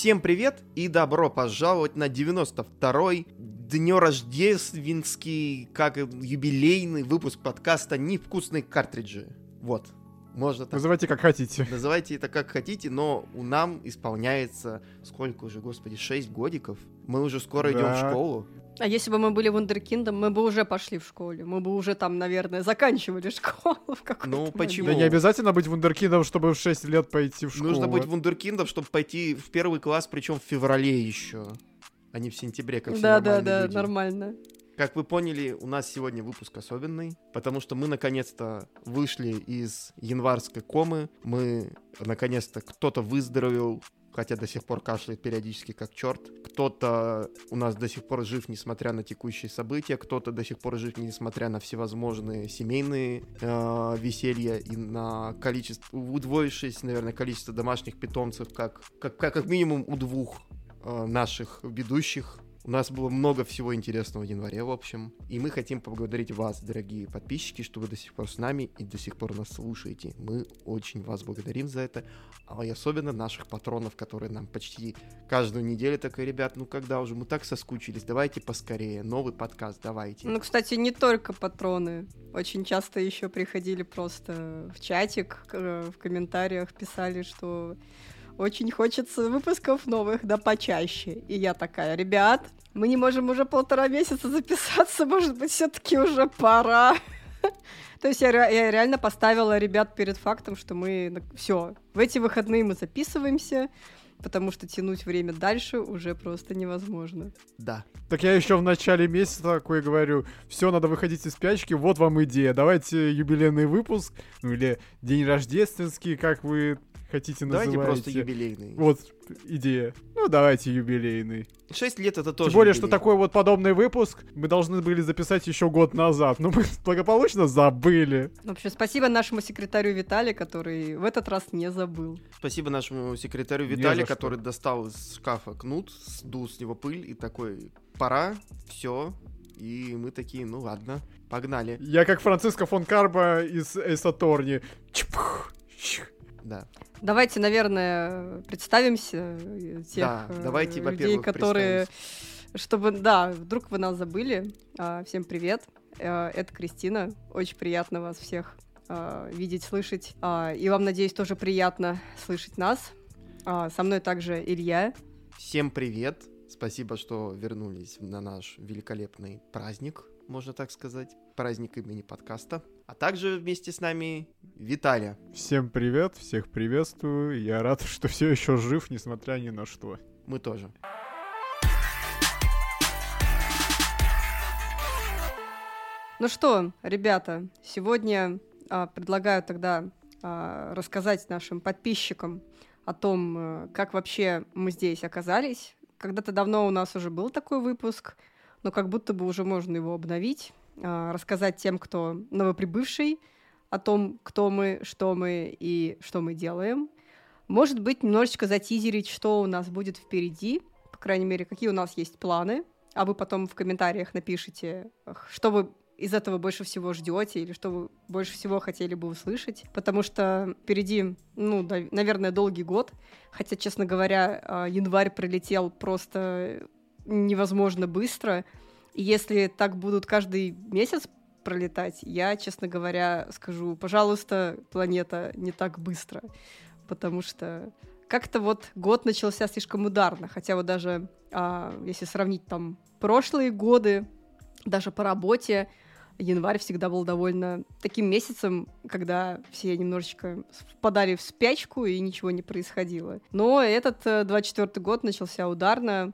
Всем привет и добро пожаловать на 92-й днерождественский, как юбилейный выпуск подкаста «Невкусные картриджи». Вот, можно так. Называйте как хотите. Называйте это как хотите, но у нам исполняется сколько уже, господи, 6 годиков. Мы уже скоро Да. идем в школу. А если бы мы были вундеркиндом, мы бы уже пошли в школе. Мы бы уже там, наверное, заканчивали школу в какой-то Ну, момент. почему? Да не обязательно быть вундеркиндом, чтобы в 6 лет пойти в школу. Нужно быть вундеркиндом, чтобы пойти в первый класс, причем в феврале еще, а не в сентябре, как все Да, да, нормальные да, люди. нормально. Как вы поняли, у нас сегодня выпуск особенный, потому что мы наконец-то вышли из январской комы, мы наконец-то кто-то выздоровел, хотя до сих пор кашляет периодически как черт, кто-то у нас до сих пор жив, несмотря на текущие события, кто-то до сих пор жив, несмотря на всевозможные семейные э, веселья и на количество, удвоившееся, наверное, количество домашних питомцев, как, как, как, как минимум у двух э, наших ведущих. У нас было много всего интересного в январе, в общем. И мы хотим поблагодарить вас, дорогие подписчики, что вы до сих пор с нами и до сих пор нас слушаете. Мы очень вас благодарим за это. А и особенно наших патронов, которые нам почти каждую неделю такой, ребят, ну когда уже, мы так соскучились, давайте поскорее, новый подкаст, давайте. Ну, кстати, не только патроны. Очень часто еще приходили просто в чатик, к- в комментариях писали, что очень хочется выпусков новых, да почаще. И я такая, ребят, мы не можем уже полтора месяца записаться, может быть, все-таки уже пора. То есть я, я реально поставила ребят перед фактом, что мы все, в эти выходные мы записываемся, потому что тянуть время дальше уже просто невозможно. Да. Так я еще в начале месяца такой говорю, все, надо выходить из спячки, вот вам идея, давайте юбилейный выпуск, ну или день рождественский, как вы хотите называть. Давайте просто юбилейный. Вот идея. Ну, давайте юбилейный. Шесть лет это тоже Тем более, что юбилей. такой вот подобный выпуск мы должны были записать еще год назад, но мы благополучно забыли. В общем, спасибо нашему секретарю Виталию, который в этот раз не забыл. Спасибо нашему секретарю Виталию, что. который достал из шкафа кнут, сдул с него пыль и такой, пора, все. И мы такие, ну ладно, погнали. Я как Франциско фон Карба из Эйсаторни. Чпух, щх. Да. Давайте, наверное, представимся э, тех Да, э, давайте, людей, которые... Чтобы, да, вдруг вы нас забыли. А, Всем привет. Э, Это Кристина. Очень приятно вас всех а, видеть, слышать. А, И вам, надеюсь, тоже приятно слышать нас. Со мной также Илья. Всем привет. Спасибо, что вернулись на наш великолепный праздник, можно так сказать. Праздник имени подкаста. А также вместе с нами Виталя. Всем привет, всех приветствую. Я рад, что все еще жив, несмотря ни на что. Мы тоже. Ну что, ребята, сегодня а, предлагаю тогда а, рассказать нашим подписчикам о том, э, как вообще мы здесь оказались. Когда-то давно у нас уже был такой выпуск, но как будто бы уже можно его обновить, рассказать тем, кто новоприбывший, о том, кто мы, что мы и что мы делаем. Может быть, немножечко затизерить, что у нас будет впереди, по крайней мере, какие у нас есть планы, а вы потом в комментариях напишите, что вы из этого больше всего ждете или что вы больше всего хотели бы услышать, потому что впереди, ну, да, наверное, долгий год, хотя, честно говоря, а, январь пролетел просто невозможно быстро, если так будут каждый месяц пролетать, я, честно говоря, скажу, пожалуйста, планета, не так быстро, потому что как-то вот год начался слишком ударно, хотя вот даже а, если сравнить там прошлые годы, даже по работе, январь всегда был довольно таким месяцем, когда все немножечко впадали в спячку и ничего не происходило. Но этот э, 24 год начался ударно,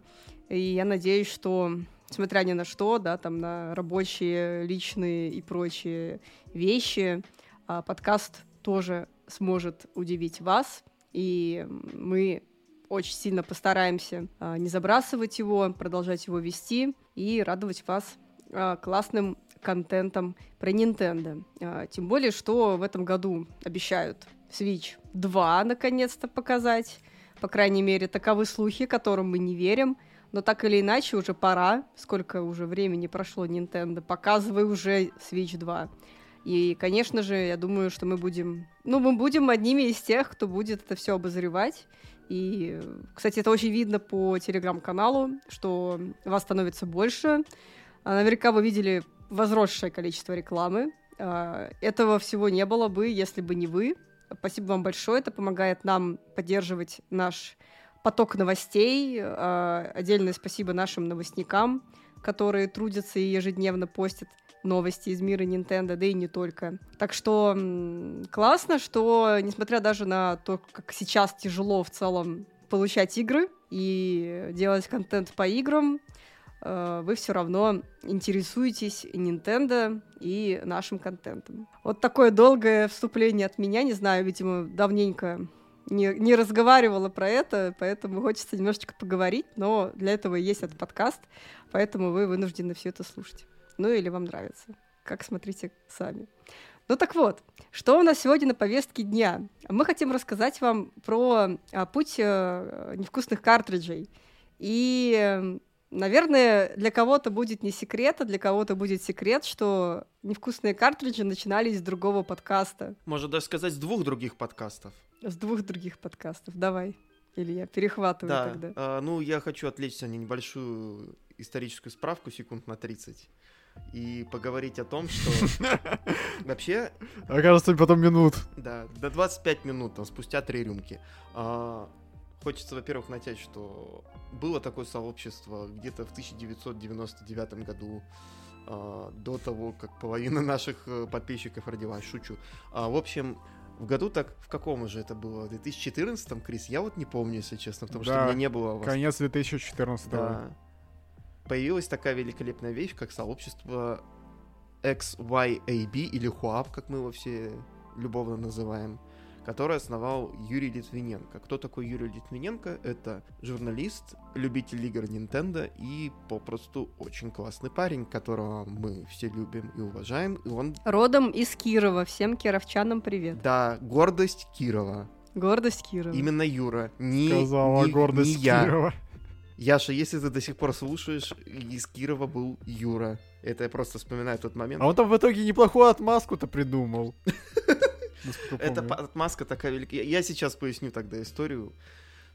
и я надеюсь, что несмотря ни на что, да, там на рабочие, личные и прочие вещи, а, подкаст тоже сможет удивить вас, и мы очень сильно постараемся а, не забрасывать его, продолжать его вести и радовать вас а, классным контентом про Nintendo. Тем более, что в этом году обещают Switch 2 наконец-то показать. По крайней мере, таковы слухи, которым мы не верим. Но так или иначе, уже пора, сколько уже времени прошло Nintendo, показывай уже Switch 2. И, конечно же, я думаю, что мы будем... Ну, мы будем одними из тех, кто будет это все обозревать И, кстати, это очень видно по телеграм-каналу, что вас становится больше. А, наверняка вы видели возросшее количество рекламы. А, этого всего не было бы, если бы не вы. Спасибо вам большое. Это помогает нам поддерживать наш поток новостей. А, отдельное спасибо нашим новостникам, которые трудятся и ежедневно постят новости из мира Nintendo, да и не только. Так что классно, что, несмотря даже на то, как сейчас тяжело в целом получать игры и делать контент по играм, э, вы все равно интересуетесь Nintendo и нашим контентом. Вот такое долгое вступление от меня, не знаю, видимо, давненько не, не разговаривала про это, поэтому хочется немножечко поговорить, но для этого есть этот подкаст, поэтому вы вынуждены все это слушать. Ну или вам нравится. Как смотрите сами. Ну так вот, что у нас сегодня на повестке дня? Мы хотим рассказать вам про а, путь а, невкусных картриджей. И, наверное, для кого-то будет не секрет, а для кого-то будет секрет, что невкусные картриджи начинались с другого подкаста. Можно даже сказать, с двух других подкастов. С двух других подкастов. Давай. Или я перехватываю да. тогда. А, ну, я хочу отвлечься на небольшую историческую справку, секунд на 30 и поговорить о том, что вообще... Окажется, потом минут. Да, до 25 минут, там, спустя три рюмки. А, хочется, во-первых, начать, что было такое сообщество где-то в 1999 году, а, до того, как половина наших э, подписчиков родилась, шучу. А, в общем, в году так, в каком же это было? В 2014 Крис? Я вот не помню, если честно, потому да, что у меня не было... Вас... Конец 2014 Да появилась такая великолепная вещь, как сообщество XYAB или HUAB, как мы его все любовно называем, которое основал Юрий Литвиненко. Кто такой Юрий Литвиненко? Это журналист, любитель игр Nintendo и попросту очень классный парень, которого мы все любим и уважаем. И он... Родом из Кирова. Всем кировчанам привет. Да, гордость Кирова. Гордость Кирова. Именно Юра. Не, Сказала не, гордость не я. Кирова. Яша, если ты до сих пор слушаешь, из Кирова был Юра. Это я просто вспоминаю тот момент. А он там в итоге неплохую отмазку-то придумал. Это отмазка такая великая. Я сейчас поясню тогда историю,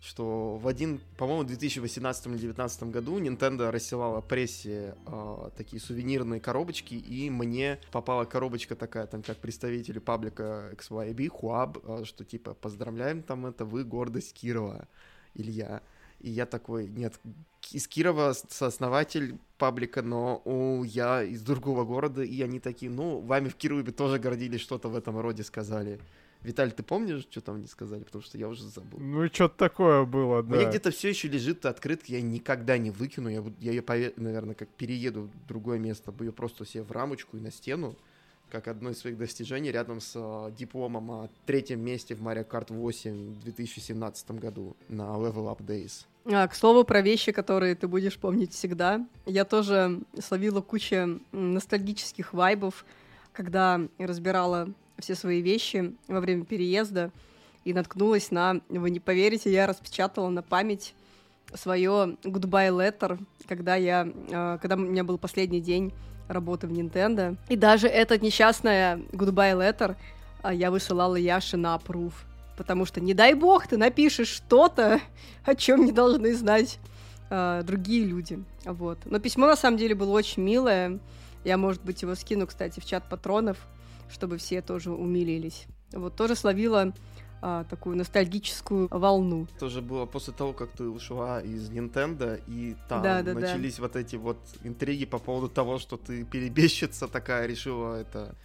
что в один, по-моему, в 2018 или 2019 году Nintendo рассылала прессе э, такие сувенирные коробочки, и мне попала коробочка такая, там, как представителю паблика XYB, Хуаб, э, что типа, поздравляем, там, это вы гордость Кирова, Илья. И я такой, нет, из Кирова сооснователь паблика, но о, я из другого города, и они такие, ну, вами в Кирове тоже гордились, что-то в этом роде сказали. Виталь, ты помнишь, что там не сказали? Потому что я уже забыл. Ну, что-то такое было, да. У меня где-то все еще лежит открытка, я никогда не выкину. Я, я ее, наверное, как перееду в другое место, ее просто себе в рамочку и на стену как одно из своих достижений рядом с э, дипломом о третьем месте в Mario Kart 8 в 2017 году на Level Up Days. А, к слову про вещи, которые ты будешь помнить всегда. Я тоже словила кучу ностальгических вайбов, когда разбирала все свои вещи во время переезда и наткнулась на, вы не поверите, я распечатала на память свое goodbye letter, когда я, э, когда у меня был последний день работы в Nintendo. И даже этот несчастная goodbye letter а, я высылала Яше на approve потому что, не дай бог, ты напишешь что-то, о чем не должны знать э, другие люди. Вот. Но письмо, на самом деле, было очень милое. Я, может быть, его скину, кстати, в чат патронов, чтобы все тоже умилились. Вот, тоже словила а, такую ностальгическую волну. Тоже было после того, как ты ушла из Nintendo, и там да, да, начались да. вот эти вот интриги по поводу того, что ты перебежчица такая решила это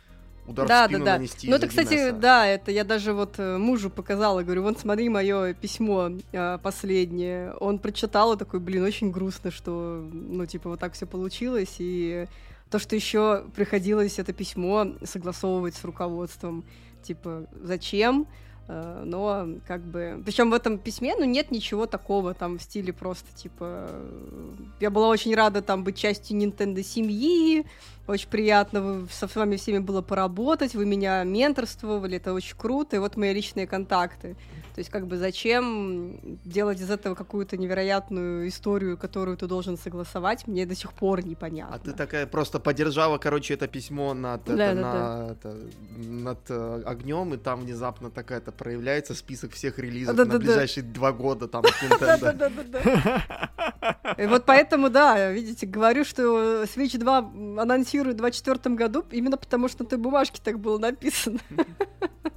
удар да, в спину да, да. нанести. Ну, это, кстати, да, это я даже вот э, мужу показала, говорю, вон смотри мое письмо э, последнее. Он прочитал и такой, блин, очень грустно, что, ну, типа, вот так все получилось, и то, что еще приходилось это письмо согласовывать с руководством, типа, зачем? Э, но как бы... Причем в этом письме, ну, нет ничего такого там в стиле просто, типа... Я была очень рада там быть частью Nintendo семьи, Очень приятно с вами всеми было поработать, вы меня менторствовали, это очень круто, и вот мои личные контакты. То есть, как бы, зачем делать из этого какую-то невероятную историю, которую ты должен согласовать, мне до сих пор непонятно. А ты такая просто подержала, короче, это письмо над, это, Да, да, на- это, над э, огнем, и там внезапно такая-то проявляется список всех релизов Да-да-да. на ближайшие два года там. И вот поэтому, да, видите, говорю, что Switch 2 анонсируют в 2024 году, именно потому что на той бумажке так было написано.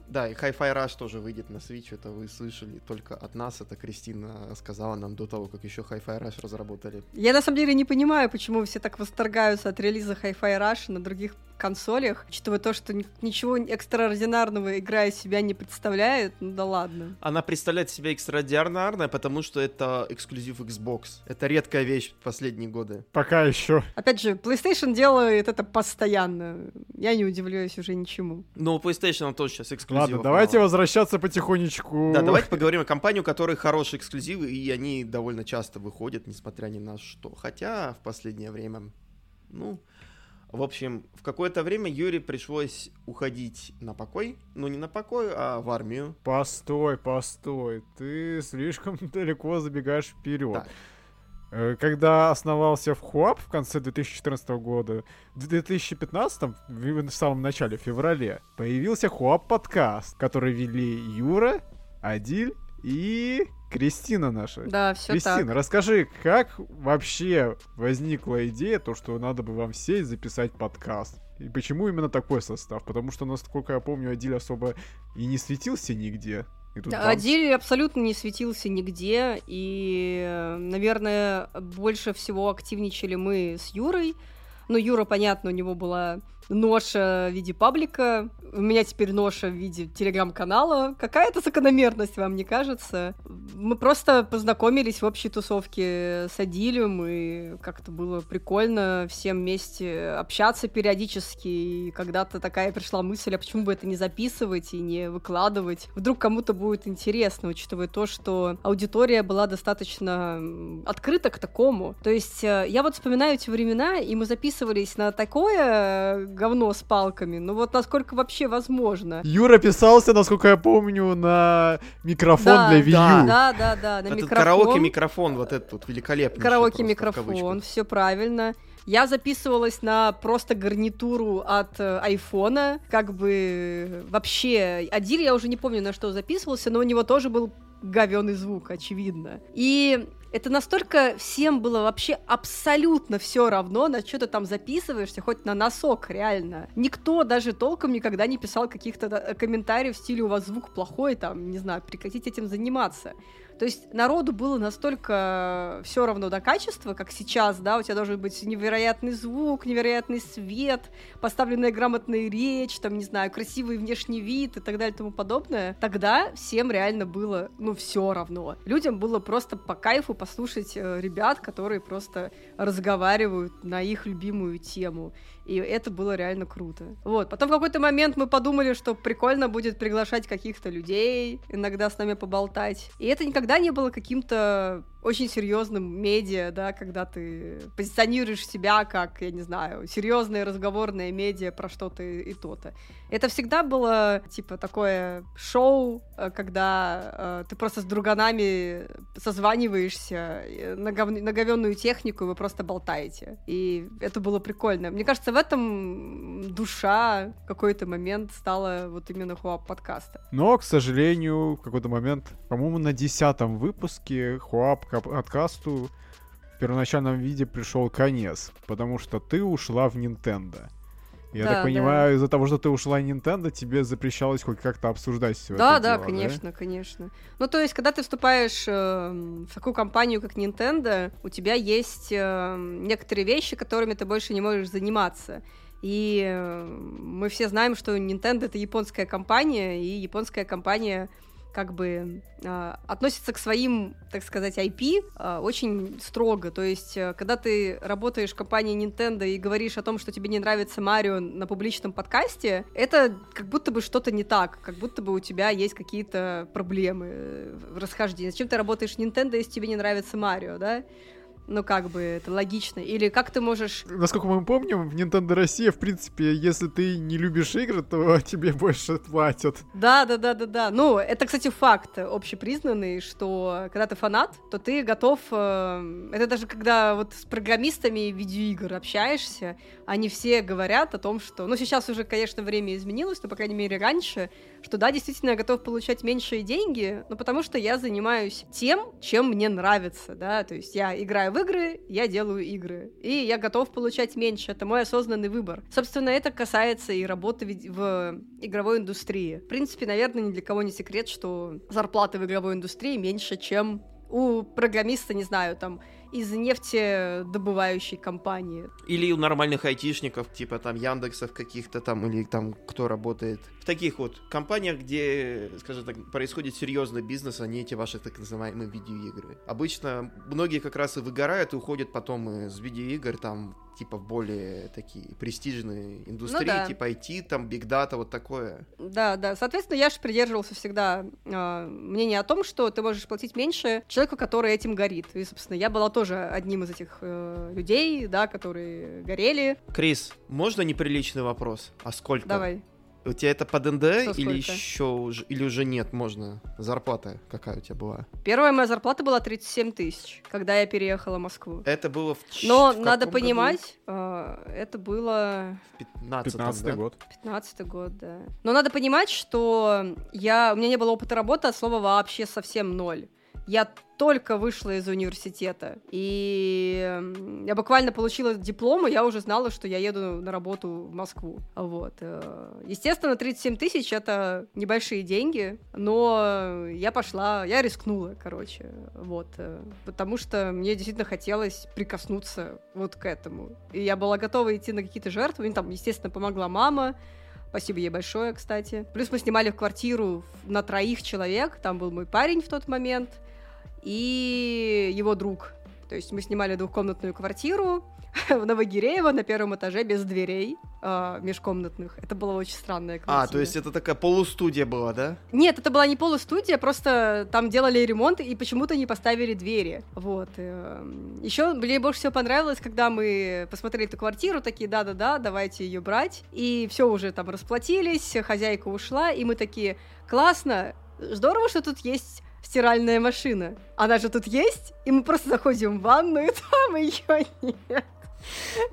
Да, и Hi-Fi Rush тоже выйдет на Switch, это вы слышали только от нас, это Кристина сказала нам до того, как еще Hi-Fi Rush разработали. Я на самом деле не понимаю, почему все так восторгаются от релиза Hi-Fi Rush на других консолях, учитывая то, что ни- ничего экстраординарного игра из себя не представляет, ну да ладно. Она представляет себя экстраординарной, потому что это эксклюзив Xbox. Это редкая вещь в последние годы. Пока еще. Опять же, PlayStation делает это постоянно. Я не удивляюсь уже ничему. Но у PlayStation он тоже сейчас эксклюзив. Ладно, давайте возвращаться потихонечку. Да, давайте поговорим о компании, у которой хорошие эксклюзивы, и они довольно часто выходят, несмотря ни на что. Хотя в последнее время, ну, в общем, в какое-то время Юре пришлось уходить на покой. Ну, не на покой, а в армию. Постой, постой. Ты слишком далеко забегаешь вперед. Так. Э, Когда основался в Хуап в конце 2014 года, в 2015, в самом начале, в феврале, появился Хуап подкаст, который вели Юра, Адиль и Кристина наша. Да, все Кристина, так. расскажи, как вообще возникла идея, то, что надо бы вам сесть записать подкаст? И почему именно такой состав? Потому что, насколько я помню, Адиль особо и не светился нигде. И тут. Адиль абсолютно не светился нигде, и, наверное, больше всего активничали мы с Юрой. Ну, Юра, понятно, у него была ноша в виде паблика, у меня теперь ноша в виде телеграм-канала. Какая-то закономерность, вам не кажется? Мы просто познакомились в общей тусовке с Адилем, и как-то было прикольно всем вместе общаться периодически, и когда-то такая пришла мысль, а почему бы это не записывать и не выкладывать? Вдруг кому-то будет интересно, учитывая то, что аудитория была достаточно открыта к такому. То есть э, я вот вспоминаю эти времена, и мы записывались на такое э, говно с палками, ну вот насколько вообще возможно. Юра писался, насколько я помню, на микрофон Да, для Wii да. U. Да, да, да, на Этот микрофон. караоке-микрофон, вот этот вот великолепный. Караоке-микрофон, все правильно. Я записывалась на просто гарнитуру от э, айфона, как бы вообще. Адиль я уже не помню, на что записывался, но у него тоже был говёный звук, очевидно. И это настолько всем было вообще абсолютно все равно, на что ты там записываешься, хоть на носок, реально. Никто даже толком никогда не писал каких-то да, комментариев в стиле «у вас звук плохой», там, не знаю, прекратите этим заниматься. То есть народу было настолько все равно до качества, как сейчас, да, у тебя должен быть невероятный звук, невероятный свет, поставленная грамотная речь, там, не знаю, красивый внешний вид и так далее и тому подобное. Тогда всем реально было, ну, все равно. Людям было просто по кайфу послушать э, ребят, которые просто разговаривают на их любимую тему. И это было реально круто. Вот. Потом в какой-то момент мы подумали, что прикольно будет приглашать каких-то людей, иногда с нами поболтать. И это никогда не было каким-то очень серьезным медиа, да, когда ты позиционируешь себя как, я не знаю, серьезное разговорное медиа про что-то и, то-то. Это всегда было, типа, такое шоу, э, когда э, ты просто с друганами созваниваешься э, на, гов- на говенную технику, и вы просто болтаете. И это было прикольно. Мне кажется, в этом душа в какой-то момент стала вот именно хуап подкаста. Но, к сожалению, в какой-то момент, по-моему, на десятом выпуске Хуап подкасту в первоначальном виде пришел конец, потому что ты ушла в Nintendo. Я Да, так да. понимаю, из-за того, что ты ушла в Nintendo, тебе запрещалось хоть как-то обсуждать все Да, это да, дело, конечно, конечно. Ну, то есть, когда ты вступаешь э, в такую компанию, как Nintendo, у тебя есть э, некоторые вещи, которыми ты больше не можешь заниматься. И э, мы все знаем, что Nintendo это японская компания, и японская компания как бы э, относится к своим, так сказать, IP э, очень строго. То есть, э, когда ты работаешь в компании Nintendo и говоришь о том, что тебе не нравится Марио на публичном подкасте, это как будто бы что-то не так, как будто бы у тебя есть какие-то проблемы, э, расхождения. Зачем ты работаешь в Nintendo, если тебе не нравится Марио, да? Ну, как бы, это логично. Или как ты можешь... Насколько мы помним, в Nintendo Россия, в принципе, если ты не любишь игры, то тебе больше платят. Да, да, да, да, да. Ну, это, кстати, факт общепризнанный, что когда ты фанат, то ты готов... Э, это даже когда вот с программистами видеоигр общаешься, они все говорят о том, что... Ну, сейчас уже, конечно, время изменилось, но, по крайней мере, раньше, что да, действительно, я готов получать меньшие деньги, но потому что я занимаюсь тем, чем мне нравится, да, то есть я играю в игры, я делаю игры, и я готов получать меньше, это мой осознанный выбор. Собственно, это касается и работы в игровой индустрии. В принципе, наверное, ни для кого не секрет, что зарплаты в игровой индустрии меньше, чем у программиста, не знаю, там, из нефтедобывающей компании. Или у нормальных айтишников, типа там Яндексов каких-то там, или там кто работает. В таких вот компаниях, где, скажем так, происходит серьезный бизнес, а не эти ваши так называемые видеоигры. Обычно многие как раз и выгорают и уходят потом из видеоигр там типа в более такие престижные индустрии, ну, да. типа IT, там Big Data, вот такое. Да, да. Соответственно, я же придерживался всегда э, мнения о том, что ты можешь платить меньше человеку, который этим горит. И, собственно, я была тоже одним из этих э, людей, да, которые горели. Крис, можно неприличный вопрос? А сколько? Давай. У тебя это под НД или еще уже, или уже нет, можно? Зарплата какая у тебя была? Первая моя зарплата была 37 тысяч, когда я переехала в Москву. Это было в Но в надо понимать, э, это было... 15 да? год. 15 год, да. Но надо понимать, что я... у меня не было опыта работы от слова вообще совсем ноль. Я только вышла из университета, и я буквально получила диплом, и я уже знала, что я еду на работу в Москву. Вот. Э, естественно, 37 тысяч — это небольшие деньги, но я пошла, я рискнула, короче, вот, э, потому что мне действительно хотелось прикоснуться вот к этому. И я была готова идти на какие-то жертвы, мне там, естественно, помогла мама, Спасибо ей большое, кстати. Плюс мы снимали квартиру на троих человек. Там был мой парень в тот момент и его друг. То есть мы снимали двухкомнатную квартиру в Новогиреево на первом этаже без дверей э, межкомнатных. Это было очень странная квартира. А, то есть это такая полустудия была, да? Нет, это была не полустудия, просто там делали ремонт и почему-то не поставили двери. Вот. Э, Еще мне больше всего понравилось, когда мы посмотрели эту квартиру, такие, да-да-да, давайте ее брать. И все уже там расплатились, хозяйка ушла, и мы такие, классно, здорово, что тут есть стиральная машина. Она же тут есть, и мы просто заходим в ванну, и там ее нет.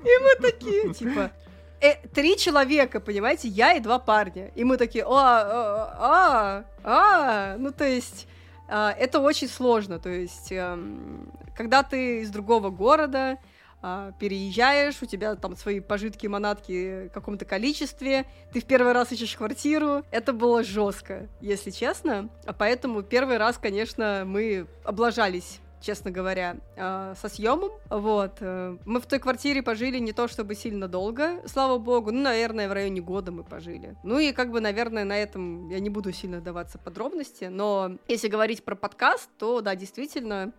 И мы такие, типа, э, три человека, понимаете, я и два парня. И мы такие, а, а, а, а, ну то есть... А, это очень сложно, то есть, эм, когда ты из другого города, а, переезжаешь, у тебя там свои пожитки, манатки в каком-то количестве, ты в первый раз ищешь квартиру. Это было жестко, если честно. А поэтому первый раз, конечно, мы облажались честно говоря, э, со съемом. Вот. Э, мы в той квартире пожили не то чтобы сильно долго, слава богу, ну, наверное, в районе года мы пожили. Ну и как бы, наверное, на этом я не буду сильно даваться подробности, но если говорить про подкаст, то да, действительно, а,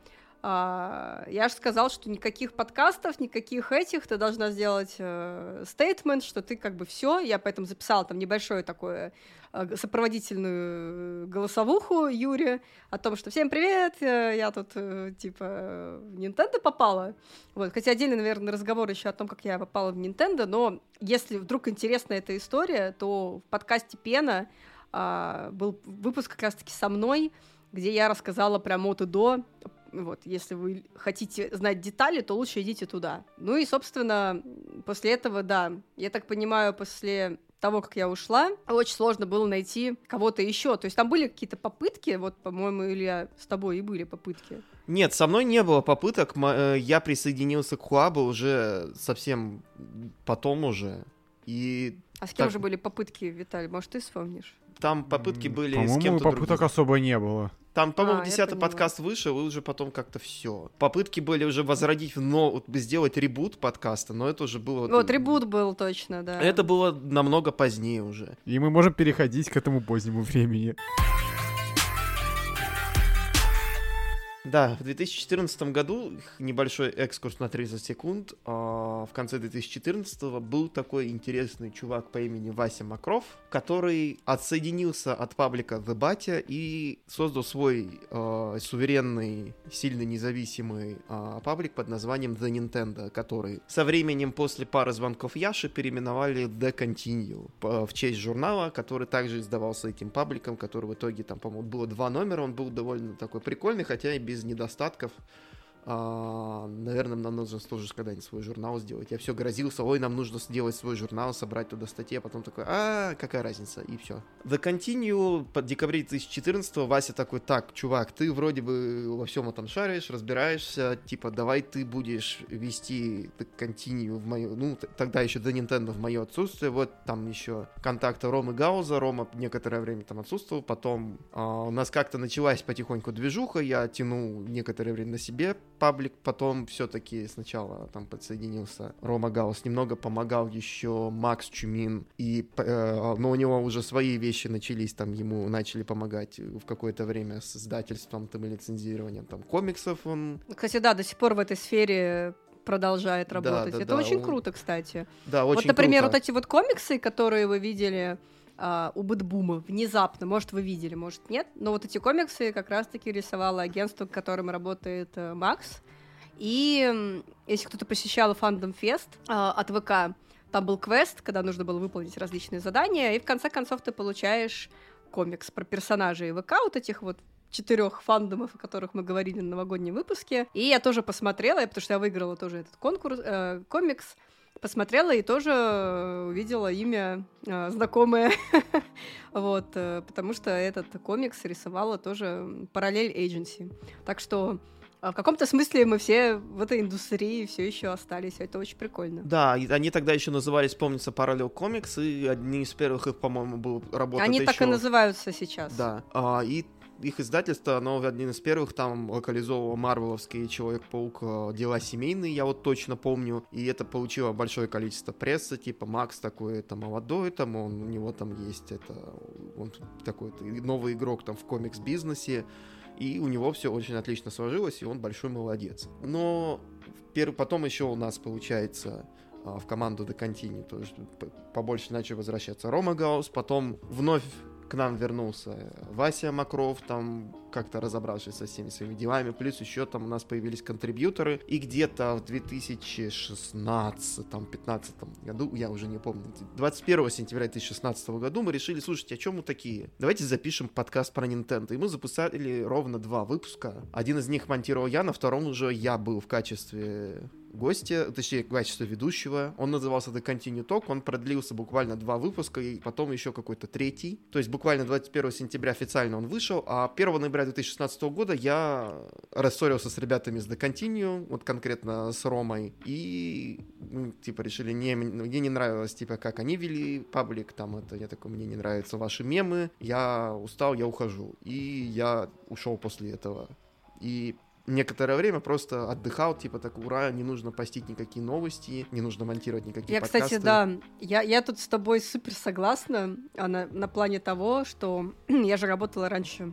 я же сказал, что никаких подкастов, никаких этих, ты должна сделать стейтмент, э, что ты как бы все. Я поэтому записала там небольшое такое э, сопроводительную голосовуху Юре о том, что всем привет, э, я тут типа в Nintendo попала. Вот, хотя отдельный, наверное, разговор еще о том, как я попала в Nintendo, но если вдруг интересна эта история, то в подкасте Пена а, был выпуск как раз-таки со мной, где я рассказала прям от и до вот, если вы хотите знать детали, то лучше идите туда. Ну и, собственно, после этого, да, я так понимаю, после того, как я ушла, очень сложно было найти кого-то еще. То есть там были какие-то попытки, вот, по-моему, Илья, с тобой и были попытки. Нет, со мной не было попыток. Э, я присоединился к Хуабу уже совсем потом уже. И а с кем так... же были попытки, Виталий? Может, ты вспомнишь? Там попытки были с кем-то попыток другим. особо не было. Там, по-моему, а, десятый подкаст вышел, и уже потом как-то все. Попытки были уже возродить, но сделать ребут подкаста, но это уже было... Вот, ребут был точно, да. Это было намного позднее уже. И мы можем переходить к этому позднему времени. Да, в 2014 году, небольшой экскурс на 30 секунд, а, в конце 2014 был такой интересный чувак по имени Вася Макров, который отсоединился от паблика The Batya и создал свой э, суверенный, сильно независимый э, паблик под названием The Nintendo, который со временем после пары звонков Яши переименовали The Continue в честь журнала, который также издавался этим пабликом, который в итоге там, по-моему, было два номера, он был довольно такой прикольный, хотя и без недостатков. А, наверное, нам нужно тоже когда-нибудь свой журнал сделать. Я все грозился, ой, нам нужно сделать свой журнал, собрать туда статьи, а потом такой, а, какая разница, и все. The Continue под декабре 2014 Вася такой, так, чувак, ты вроде бы во всем этом шаришь, разбираешься, типа, давай ты будешь вести The Continue в мою, ну, тогда еще The Nintendo в мое отсутствие, вот там еще контакты Ромы Гауза, Рома некоторое время там отсутствовал, потом а, у нас как-то началась потихоньку движуха, я тянул некоторое время на себе, паблик, потом все-таки сначала там подсоединился Рома Гаус, немного помогал еще Макс Чумин, и, э, но у него уже свои вещи начались, там ему начали помогать в какое-то время с издательством там, и лицензированием там комиксов он... Кстати, да, до сих пор в этой сфере продолжает работать. Да, да, Это да, очень он... круто, кстати. Да, очень Вот, например, круто. вот эти вот комиксы, которые вы видели Uh, у BetBoom а внезапно, может, вы видели, может, нет, но вот эти комиксы как раз-таки рисовало агентство, которым работает uh, Макс, и если кто-то посещал Fandom Fest uh, от ВК, там был квест, когда нужно было выполнить различные задания, и в конце концов ты получаешь комикс про персонажей ВК, вот этих вот четырех фандомов, о которых мы говорили на новогоднем выпуске. И я тоже посмотрела, потому что я выиграла тоже этот конкурс, э, комикс посмотрела и тоже э, увидела имя э, знакомое, вот, э, потому что этот комикс рисовала тоже параллель Agency. Так что в каком-то смысле мы все в этой индустрии все еще остались. Это очень прикольно. Да, они тогда еще назывались, помнится, Parallel Comics, и одни из первых их, по-моему, был работа. Они так еще... и называются сейчас. Да. А, и их издательство, оно один из первых там локализовывало марвеловский Человек-паук э, дела семейные, я вот точно помню, и это получило большое количество прессы, типа Макс такой, это молодой, там он, у него там есть это, он такой новый игрок там в комикс-бизнесе, и у него все очень отлично сложилось, и он большой молодец. Но потом еще у нас получается а, в команду до Continue, то есть побольше начал возвращаться Рома Гаус, потом вновь к нам вернулся Вася Макров, там как-то разобравшись со всеми своими делами, плюс еще там у нас появились контрибьюторы, и где-то в 2016-15 году, я уже не помню, 21 сентября 2016 году мы решили, слушайте, о чем мы такие? Давайте запишем подкаст про Nintendo, и мы записали ровно два выпуска. Один из них монтировал я, на втором уже я был в качестве гостя, точнее, в качестве ведущего. Он назывался The Continue Talk, он продлился буквально два выпуска, и потом еще какой-то третий. То есть буквально 21 сентября официально он вышел, а 1 ноября 2016 года я рассорился с ребятами из The Continue, вот конкретно с Ромой, и мы, типа, решили, не, мне не нравилось, типа, как они вели паблик, там это, я такой, мне не нравятся ваши мемы, я устал, я ухожу. И я ушел после этого. И некоторое время просто отдыхал, типа так, ура, не нужно постить никакие новости, не нужно монтировать никакие я, подкасты. кстати, да, я, я тут с тобой супер согласна а на, на плане того, что я же работала раньше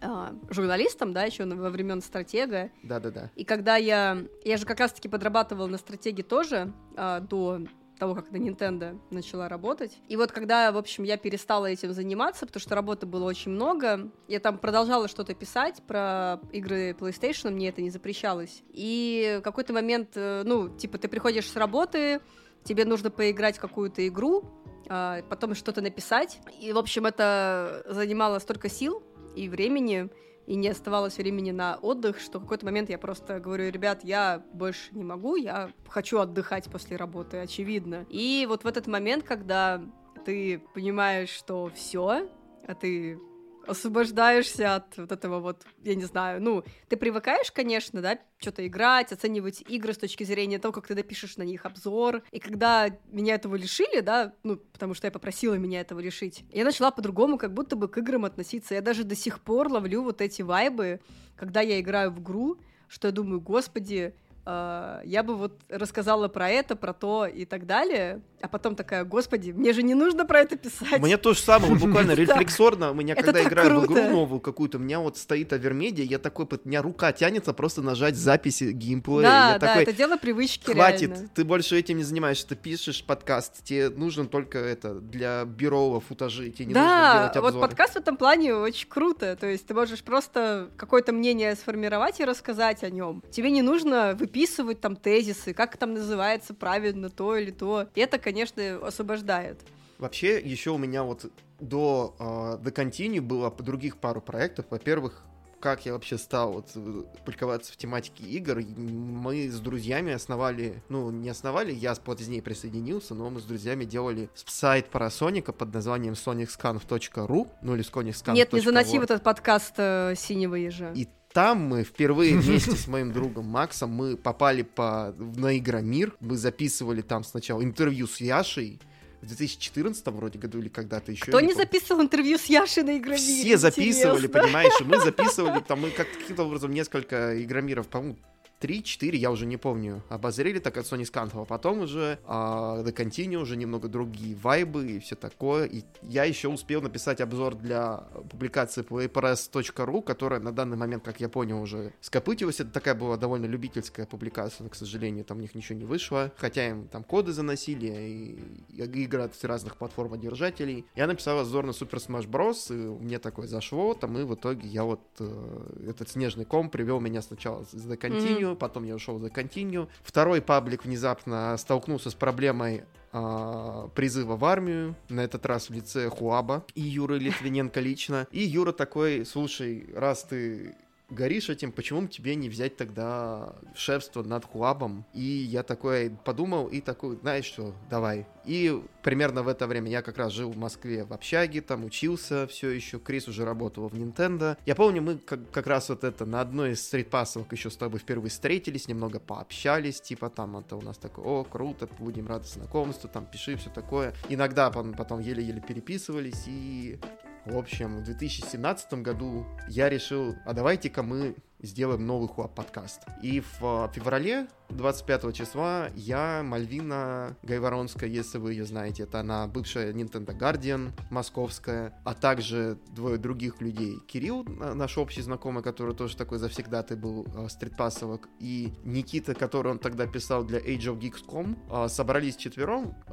а, журналистом, да, еще во времен стратега. Да, да, да. И когда я. Я же как раз-таки подрабатывала на стратеге тоже а, до того, как на Nintendo начала работать. И вот когда, в общем, я перестала этим заниматься, потому что работы было очень много, я там продолжала что-то писать про игры PlayStation, мне это не запрещалось. И в какой-то момент, э, ну, типа, ты приходишь с работы, тебе нужно поиграть в какую-то игру, а потом что-то написать. И, в общем, это занимало столько сил и времени, и не оставалось времени на отдых, что в какой-то момент я просто говорю, ребят, я больше не могу, я хочу отдыхать после работы, очевидно. И вот в этот момент, когда ты понимаешь, что все, а ты освобождаешься от вот этого вот, я не знаю, ну, ты привыкаешь, конечно, да, что-то играть, оценивать игры с точки зрения того, как ты напишешь на них обзор. И когда меня этого лишили, да, ну, потому что я попросила меня этого решить, я начала по-другому как будто бы к играм относиться. Я даже до сих пор ловлю вот эти вайбы, когда я играю в игру, что я думаю, господи, я бы вот рассказала про это, про то и так далее, а потом такая, господи, мне же не нужно про это писать. Мне то же самое, вот буквально рефлексорно, у меня когда играю в игру новую какую-то, у меня вот стоит овермедиа, я такой, у меня рука тянется просто нажать записи геймплея. Да, да, это дело привычки Хватит, ты больше этим не занимаешься, ты пишешь подкаст, тебе нужен только это для бюро футажи, тебе не нужно Да, делать вот обзоры. подкаст в этом плане очень круто. То есть ты можешь просто какое-то мнение сформировать и рассказать о нем. Тебе не нужно выписывать там тезисы, как там называется правильно то или то. Это, конечно, освобождает. Вообще, еще у меня вот до э, The Continue было других пару проектов. Во-первых, как я вообще стал вот э, публиковаться в тематике игр. Мы с друзьями основали, ну, не основали, я позднее присоединился, но мы с друзьями делали сайт про Соника под названием sonicscanf.ru, ну или sonicscanf.org. Нет, не заноси в этот подкаст э, синего ежа. И там мы впервые вместе с моим другом Максом мы попали по, на Игромир. Мы записывали там сначала интервью с Яшей в 2014 вроде году или когда-то еще. Кто не помню. записывал интервью с Яшей на Игромире? Все записывали, Интересно. понимаешь, и мы записывали, там мы как каким-то образом несколько игромиров, по-моему, 3-4, я уже не помню, обозрели так от Sony Скантова. Потом уже а, The Continue, уже немного другие вайбы и все такое. И я еще успел написать обзор для публикации playpress.ru, которая на данный момент, как я понял, уже скопытилась. Это такая была довольно любительская публикация, но, к сожалению, там у них ничего не вышло. Хотя им там коды заносили, и, игры от разных платформодержателей. Я написал обзор на Super Smash Bros. И мне такое зашло, там и в итоге я вот э, этот снежный ком привел меня сначала с The Continue, потом я ушел The Continue. Второй паблик внезапно столкнулся с проблемой а, призыва в армию, на этот раз в лице Хуаба и Юры Литвиненко лично. И Юра такой, слушай, раз ты горишь этим, почему тебе не взять тогда шефство над Хуабом? И я такой подумал и такой, знаешь что, давай. И примерно в это время я как раз жил в Москве в общаге, там учился все еще. Крис уже работал в Nintendo. Я помню, мы как, как раз вот это на одной из стритпассовок еще с тобой впервые встретились, немного пообщались, типа там это у нас такое, о, круто, будем рады знакомству, там пиши, все такое. Иногда потом еле-еле переписывались и в общем, в 2017 году я решил, а давайте-ка мы сделаем новый хуап подкаст. И в э, феврале 25 числа я, Мальвина Гайворонская, если вы ее знаете, это она бывшая Nintendo Guardian московская, а также двое других людей. Кирилл, на- наш общий знакомый, который тоже такой завсегдатый был э, стритпассовок, и Никита, который он тогда писал для Age of Geeks.com, э, собрались четвером э,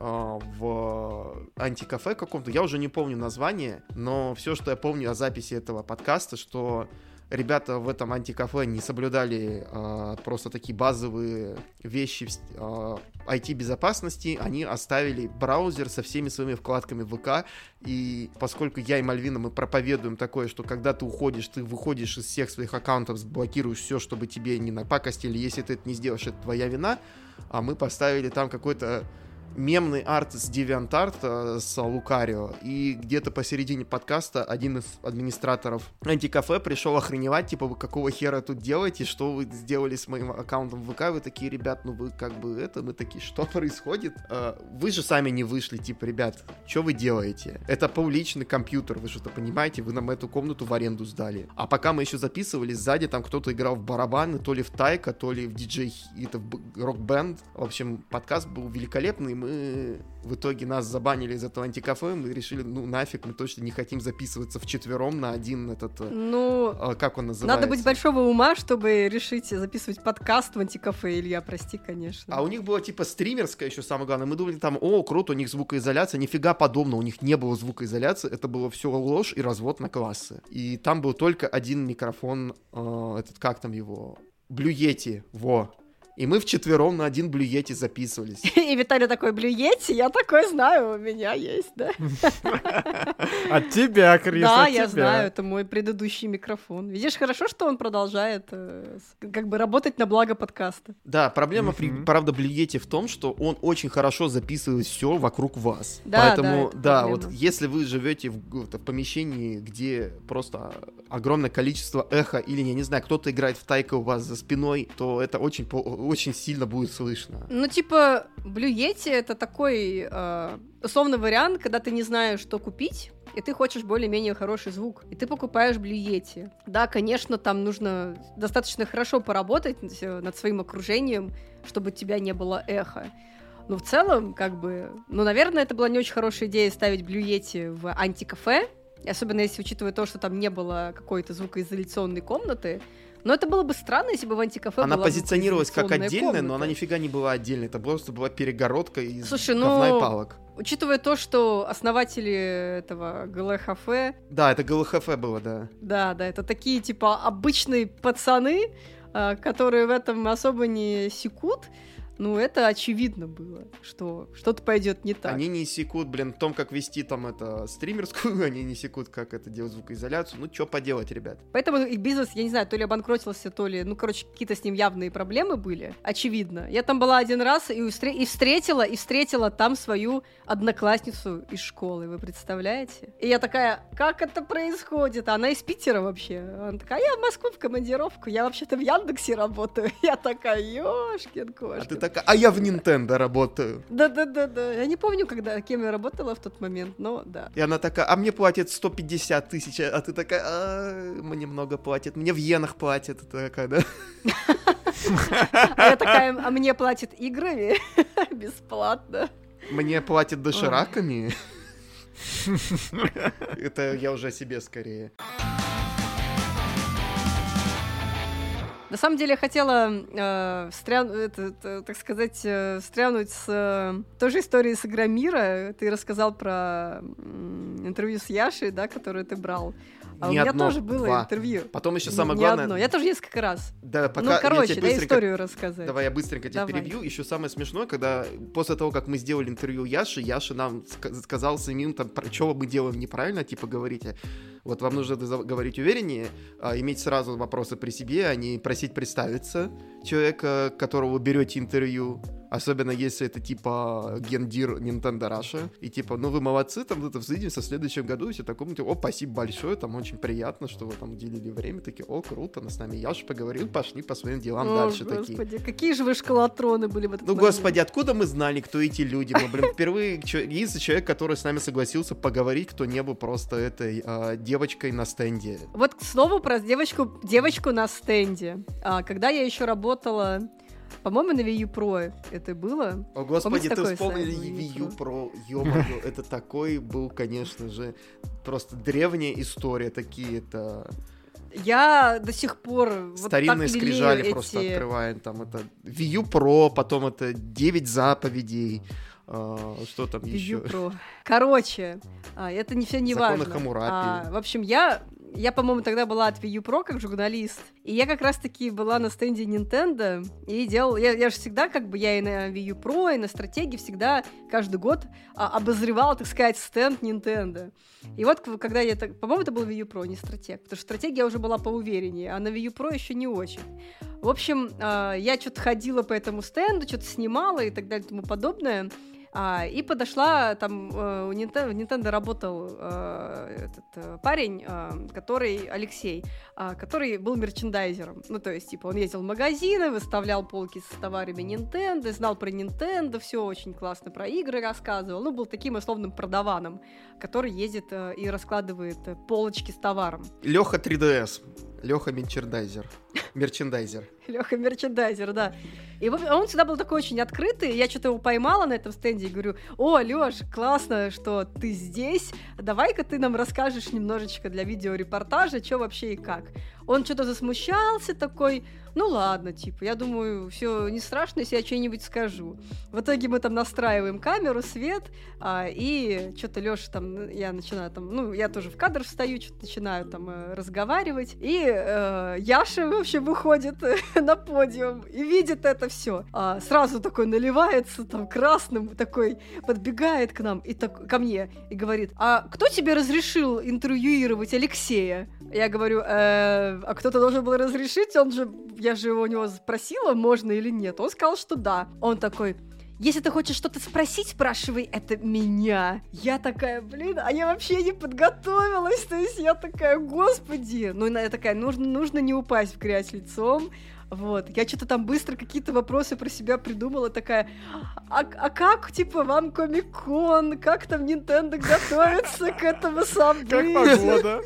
в антикафе каком-то, я уже не помню название, но все, что я помню о записи этого подкаста, что ребята в этом антикафе не соблюдали а, просто такие базовые вещи а, IT-безопасности, они оставили браузер со всеми своими вкладками ВК, и поскольку я и Мальвина, мы проповедуем такое, что когда ты уходишь, ты выходишь из всех своих аккаунтов, блокируешь все, чтобы тебе не напакостили, если ты это не сделаешь, это твоя вина, а мы поставили там какой-то мемный арт с DeviantArt э, с Лукарио, и где-то посередине подкаста один из администраторов антикафе пришел охреневать, типа, вы какого хера тут делаете, что вы сделали с моим аккаунтом в ВК, вы такие, ребят, ну вы как бы это, мы такие, что происходит? Э, Вы же сами не вышли, типа, ребят, что вы делаете? Это публичный компьютер, вы что-то понимаете, вы нам эту комнату в аренду сдали. А пока мы еще записывали, сзади там кто-то играл в барабаны, то ли в тайка, то ли в диджей, это в рок-бенд. В общем, подкаст был великолепный, мы в итоге нас забанили из этого антикафе, мы решили, ну нафиг, мы точно не хотим записываться вчетвером на один этот, э, Ну, э, как он называется? надо быть большого ума, чтобы решить записывать подкаст в антикафе, Илья, прости, конечно. А у них было типа стримерская еще самое главное. Мы думали там, о, круто, у них звукоизоляция. Нифига подобного, у них не было звукоизоляции. Это было все ложь и развод на классы. И там был только один микрофон, э, этот, как там его, Блюети, во. И мы вчетвером на один Блюети записывались. И Виталий такой, блюете, я такой знаю, у меня есть, да? От тебя, Крис, Да, я знаю, это мой предыдущий микрофон. Видишь, хорошо, что он продолжает э, как бы работать на благо подкаста. Да, проблема, правда, Блюети в том, что он очень хорошо записывает все вокруг вас. Да, Поэтому, да, вот если вы живете в, помещении, где просто огромное количество эха, или, я не знаю, кто-то играет в тайка у вас за спиной, то это очень, очень сильно будет слышно. Ну, типа, Yeti — это такой э, условный вариант, когда ты не знаешь, что купить, и ты хочешь более-менее хороший звук, и ты покупаешь Yeti. Да, конечно, там нужно достаточно хорошо поработать над своим окружением, чтобы у тебя не было эхо. Но в целом, как бы, ну, наверное, это была не очень хорошая идея ставить Yeti в антикафе, особенно если учитывая то, что там не было какой-то звукоизоляционной комнаты, но это было бы странно, если бы в антикафе Она была позиционировалась как отдельная, комната. но она нифига не была отдельной. Это просто была перегородка из Слушай, говна ну, и палок. Учитывая то, что основатели этого ГЛХФ, Да, это ГЛХФ было, да. да, да, это такие, типа, обычные пацаны, а, которые в этом особо не секут, ну, это очевидно было, что что-то пойдет не так. Они не секут, блин, в том, как вести там это стримерскую, они не секут, как это делать звукоизоляцию. Ну, что поделать, ребят. Поэтому их бизнес, я не знаю, то ли обанкротился, то ли, ну, короче, какие-то с ним явные проблемы были, очевидно. Я там была один раз и, устре- и встретила, и встретила там свою одноклассницу из школы, вы представляете? И я такая, как это происходит? Она из Питера вообще. Она такая, я в Москву в командировку, я вообще-то в Яндексе работаю. Я такая, ёшкин А кошкин. ты такая, а я в Nintendo работаю. Да-да-да-да. Я не помню, когда, кем я работала в тот момент, но да. И она такая, а мне платят 150 тысяч, а ты такая, «А, мне много платят, мне в иенах платят. Такая, да? А я такая, а мне платят играми бесплатно. Мне платят дошираками. Это я уже себе скорее. На самом деле я хотела, э, встря- это- это, так сказать, э, встрянуть с э, той же историей с Игромира. Ты рассказал про м, интервью с Яшей, да, которое ты брал. А Не у меня одно, тоже было два. интервью. Потом еще самое не главное... одно. Я тоже несколько раз. Да, пока ну, я короче, тебе да, быстренько историю рассказать. Давай я быстренько тебя Давай. перебью. Еще самое смешное, когда после того, как мы сделали интервью Яши, Яша нам ска- сказал самим, там, про что мы делаем неправильно, типа, говорите. Вот вам нужно говорить увереннее, а, иметь сразу вопросы при себе, а не просить представиться человека, которого берете интервью. Особенно если это типа гендир Nintendo Russia. И типа, ну вы молодцы, там это встретимся в следующем году, и все такому, типа, о, спасибо большое, там очень приятно, что вы там уделили время, такие, о, круто, ну, с нами Яша поговорил, пошли по своим делам О, дальше такие. господи, какие же вы школотроны были в этот Ну, момент. господи, откуда мы знали, кто эти люди? Мы, блин, впервые единственный человек, который с нами согласился поговорить, кто не был просто этой а, девочкой на стенде. Вот к слову про девочку, девочку на стенде. А, когда я еще работала, по-моему, на Wii U Pro это было. О, господи, ты такой вспомнил сайт Wii U Pro, ё-моё, это такой был, конечно же, просто древняя история, такие-то Я до сих пор вот старинные лелею скрижали эти... просто открываем, там это Wii U Pro, потом это 9 заповедей, а, что там Wii еще? Pro. Короче, а, это не все не Законы важно. А, в общем, я, я, по-моему, тогда была от Wii U Pro как журналист, и я как раз-таки была на стенде Nintendo и делал... Я, я же всегда, как бы, я и на Wii U Pro, и на стратегии всегда каждый год а, обозревала, так сказать, стенд Nintendo. И вот, когда я... так- По-моему, это был Wii U Pro, не стратег, потому что стратегия уже была поувереннее, а на Wii U Pro еще не очень. В общем, а, я что-то ходила по этому стенду, что-то снимала и так далее и тому подобное. А, и подошла, там э, у Nintendo, Nintendo работал э, этот э, парень, э, который, Алексей, а, который был мерчендайзером. Ну, то есть, типа, он ездил в магазины, выставлял полки с товарами Nintendo, знал про Nintendo, все очень классно про игры рассказывал. Ну, был таким условным продаваном, который ездит э, и раскладывает э, полочки с товаром. Леха 3DS. Леха мерчендайзер. Мерчендайзер. Леха мерчендайзер, да. И он всегда был такой очень открытый. Я что-то его поймала на этом стенде и говорю: О, Леш, классно, что ты здесь. Давай-ка ты нам расскажешь немножечко для видеорепортажа, что вообще и как. Он что-то засмущался такой. Ну ладно, типа, я думаю, все не страшно, если я что-нибудь скажу. В итоге мы там настраиваем камеру, свет, а, и что-то Леша там, я начинаю там, ну, я тоже в кадр встаю, что-то начинаю там э, разговаривать. И э, Яша вообще выходит на подиум и видит это все. сразу такой наливается там красным, такой подбегает к нам и так, ко мне и говорит, а кто тебе разрешил интервьюировать Алексея? Я говорю, «Э, а кто-то должен был разрешить, он же, я же у него спросила, можно или нет. Он сказал, что да. Он такой, если ты хочешь что-то спросить, спрашивай это меня. Я такая, блин, а я вообще не подготовилась. То есть я такая, господи. Ну, я такая, нужно, нужно не упасть в грязь лицом. Вот, я что-то там быстро какие-то вопросы про себя придумала, такая, а, а как, типа, вам Комик-кон, как там Nintendo готовится к этому событию? Как погода?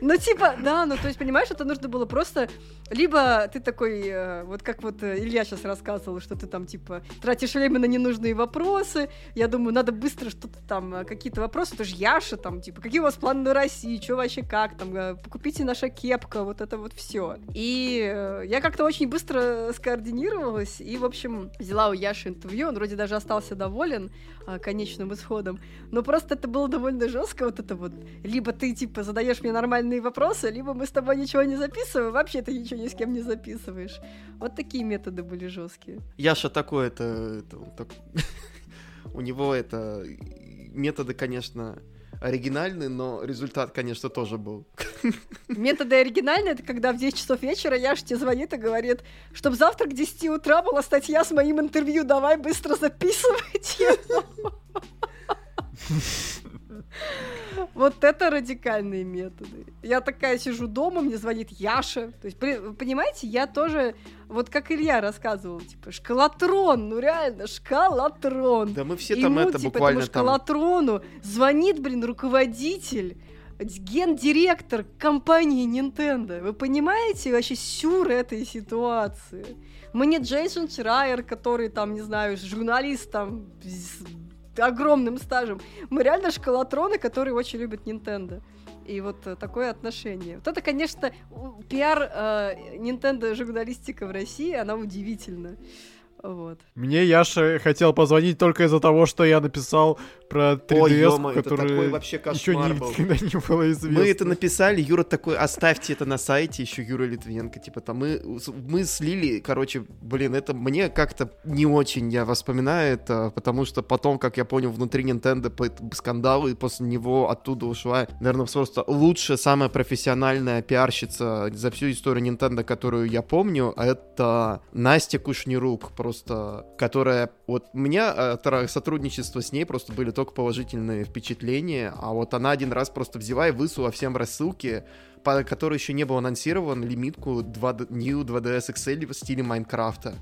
Ну, типа, да, ну, то есть, понимаешь, это нужно было просто... Либо ты такой, э, вот как вот э, Илья сейчас рассказывал, что ты там, типа, тратишь время на ненужные вопросы. Я думаю, надо быстро что-то там, э, какие-то вопросы. Ты же Яша там, типа, какие у вас планы на России, что вообще как там, э, купите наша кепка, вот это вот все. И я как-то очень быстро скоординировалась и, в общем, взяла у Яши интервью. Он вроде даже остался доволен конечным исходом. Но просто это было довольно жестко, вот это вот. Либо ты, типа, задаешь мне нормальные вопросы, либо мы с тобой ничего не записываем, вообще ты ничего ни с кем не записываешь. Вот такие методы были жесткие. Яша такой, это... это так- У него это... Методы, конечно, оригинальные, но результат, конечно, тоже был. Методы оригинальные, это когда в 10 часов вечера Яша тебе звонит и говорит, чтобы завтра к 10 утра была статья с моим интервью, давай быстро записывать его. Вот это радикальные методы. Я такая сижу дома, мне звонит Яша. То есть, понимаете, я тоже, вот как Илья рассказывал, типа, шкалатрон, ну реально, шкалатрон. Да мы все там ему, это типа, буквально этому там... шкалатрону звонит, блин, руководитель, гендиректор компании Nintendo. Вы понимаете вообще сюр этой ситуации? Мы не Джейсон Шрайер, который там, не знаю, журналист там огромным стажем. Мы реально шкалатроны, которые очень любят Nintendo. И вот э, такое отношение. Вот это, конечно, пиар э, Nintendo журналистика в России, она удивительна. Вот. Мне Яша хотел позвонить только из-за того, что я написал про 3DS, Ой, ё-моё, это который такой вообще еще кошмар был. никогда не было известно. Мы это написали, Юра такой, оставьте это на сайте, еще Юра Литвенко, типа там мы, мы слили, короче, блин, это мне как-то не очень я воспоминаю это, потому что потом, как я понял, внутри Nintendo скандал, и после него оттуда ушла, наверное, просто лучшая, самая профессиональная пиарщица за всю историю Nintendo, которую я помню, это Настя Кушнирук, просто, которая, вот у меня э, тра- сотрудничество с ней просто были только положительные впечатления, а вот она один раз просто взяла и высунула всем в рассылке, по которой еще не был анонсирован, лимитку 2, New 2DS XL в стиле Майнкрафта.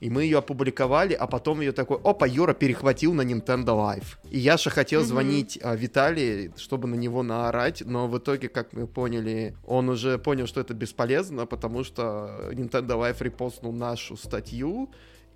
И мы ее опубликовали, а потом ее такой, опа, Юра перехватил на Nintendo Live. И Яша хотел Мгм. звонить а, Виталии, чтобы на него наорать, но в итоге, как мы поняли, он уже понял, что это бесполезно, потому что Nintendo Live репостнул нашу статью,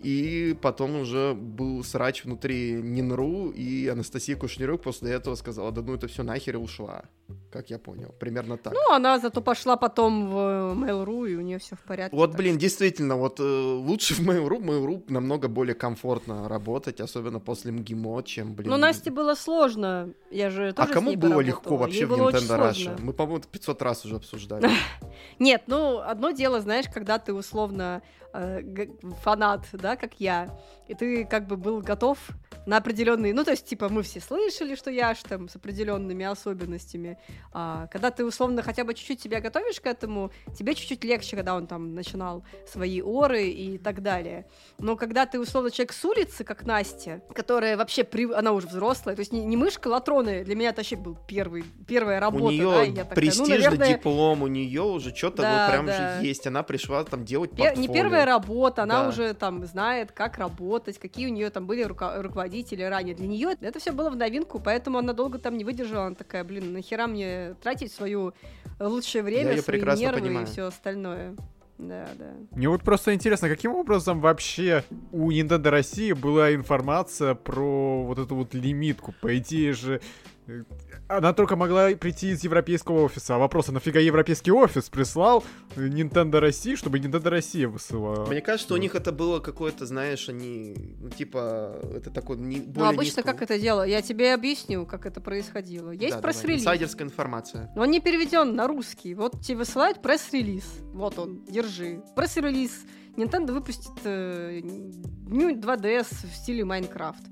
и потом уже был срач внутри Нинру, и Анастасия Кушнирюк после этого сказала, да ну это все нахер и ушла. Как я понял, примерно так. Ну, она зато пошла потом в э, Mail.ru, и у нее все в порядке. Вот, блин, что- действительно, вот э, лучше в Mail.ru, Mail.ru намного более комфортно работать, особенно после МГИМО, чем, блин... Ну, Насте было сложно. Я же А тоже с кому было поработала. легко вообще Ей в Nintendo Russia? Мы, по-моему, это 500 раз уже обсуждали. Нет, ну, одно дело, знаешь, когда ты условно э, фанат, да, как я, и ты как бы был готов на определенные, ну, то есть, типа, мы все слышали, что я ж там с определенными особенностями. А, когда ты условно хотя бы чуть-чуть себя готовишь к этому, тебе чуть-чуть легче, когда он там начинал свои оры и так далее. Но когда ты условно человек с улицы, как Настя, которая вообще, при... она уже взрослая, то есть не, не мышка Латроны, для меня это вообще был первый, первая работа, у нее да, я такая, ну, престижный наверное, диплом, у нее уже что-то Да, вот прям да. же есть. Она пришла там делать портфолио. не первая работа, она Да. уже там знает, как работать, какие у нее там были рука- руководители ранее. Для нее это все было в новинку, поэтому она долго там не выдержала. Она такая, блин, нахера мне тратить свое лучшее время, её свои нервы понимаю. и все остальное. Да, да. Мне вот просто интересно, каким образом вообще у Nintendo России была информация про вот эту вот лимитку? По идее же, э, она только могла прийти из европейского офиса. А вопрос, а нафига европейский офис прислал Nintendo России, чтобы Nintendo Россия высылала? Мне кажется, у них это было какое-то, знаешь, они, ну, типа, это такой не, Ну, более обычно низкого- как это дело? Я тебе объясню, как это происходило. Есть Да, пресс-релиз. Инсайдерская информация. Но он не переведен на русский. Вот тебе высылают пресс-релиз. Вот он, держи. Пресс-релиз. Nintendo выпустит э, New 2DS в стиле Minecraft.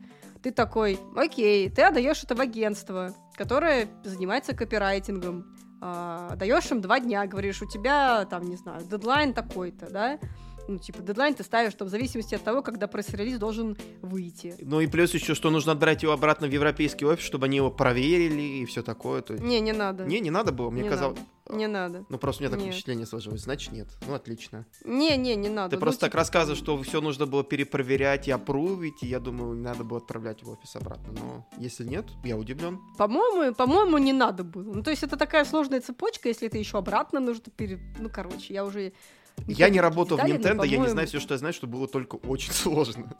Ты такой, окей, ты отдаешь это в агентство, которое занимается копирайтингом. А, даешь им два дня, говоришь, у тебя там, не знаю, дедлайн такой-то, да? Ну, типа, дедлайн ты ставишь там в зависимости от того, когда пресс-релиз должен выйти. Ну и плюс еще, что нужно отправить его обратно в европейский офис, чтобы они его проверили и все такое. То есть... Не, не надо. Не, не надо было, мне Не казалось. Не надо. Ну просто у меня такое Нет. впечатление сложилось. Значит, нет. Ну, отлично. Не, не, не надо. Ты Ну, просто так типа, рассказываешь, что все нужно было перепроверять и опрувить, и я думаю, надо было отправлять в офис обратно. Но если нет, я удивлен. По-моему, по-моему, не надо было. Ну, то есть это такая сложная цепочка, если это еще обратно нужно пере... Ну, короче, я уже... Я не работал в но, Nintendo, я не знаю все, что я знаю, что было только очень сложно.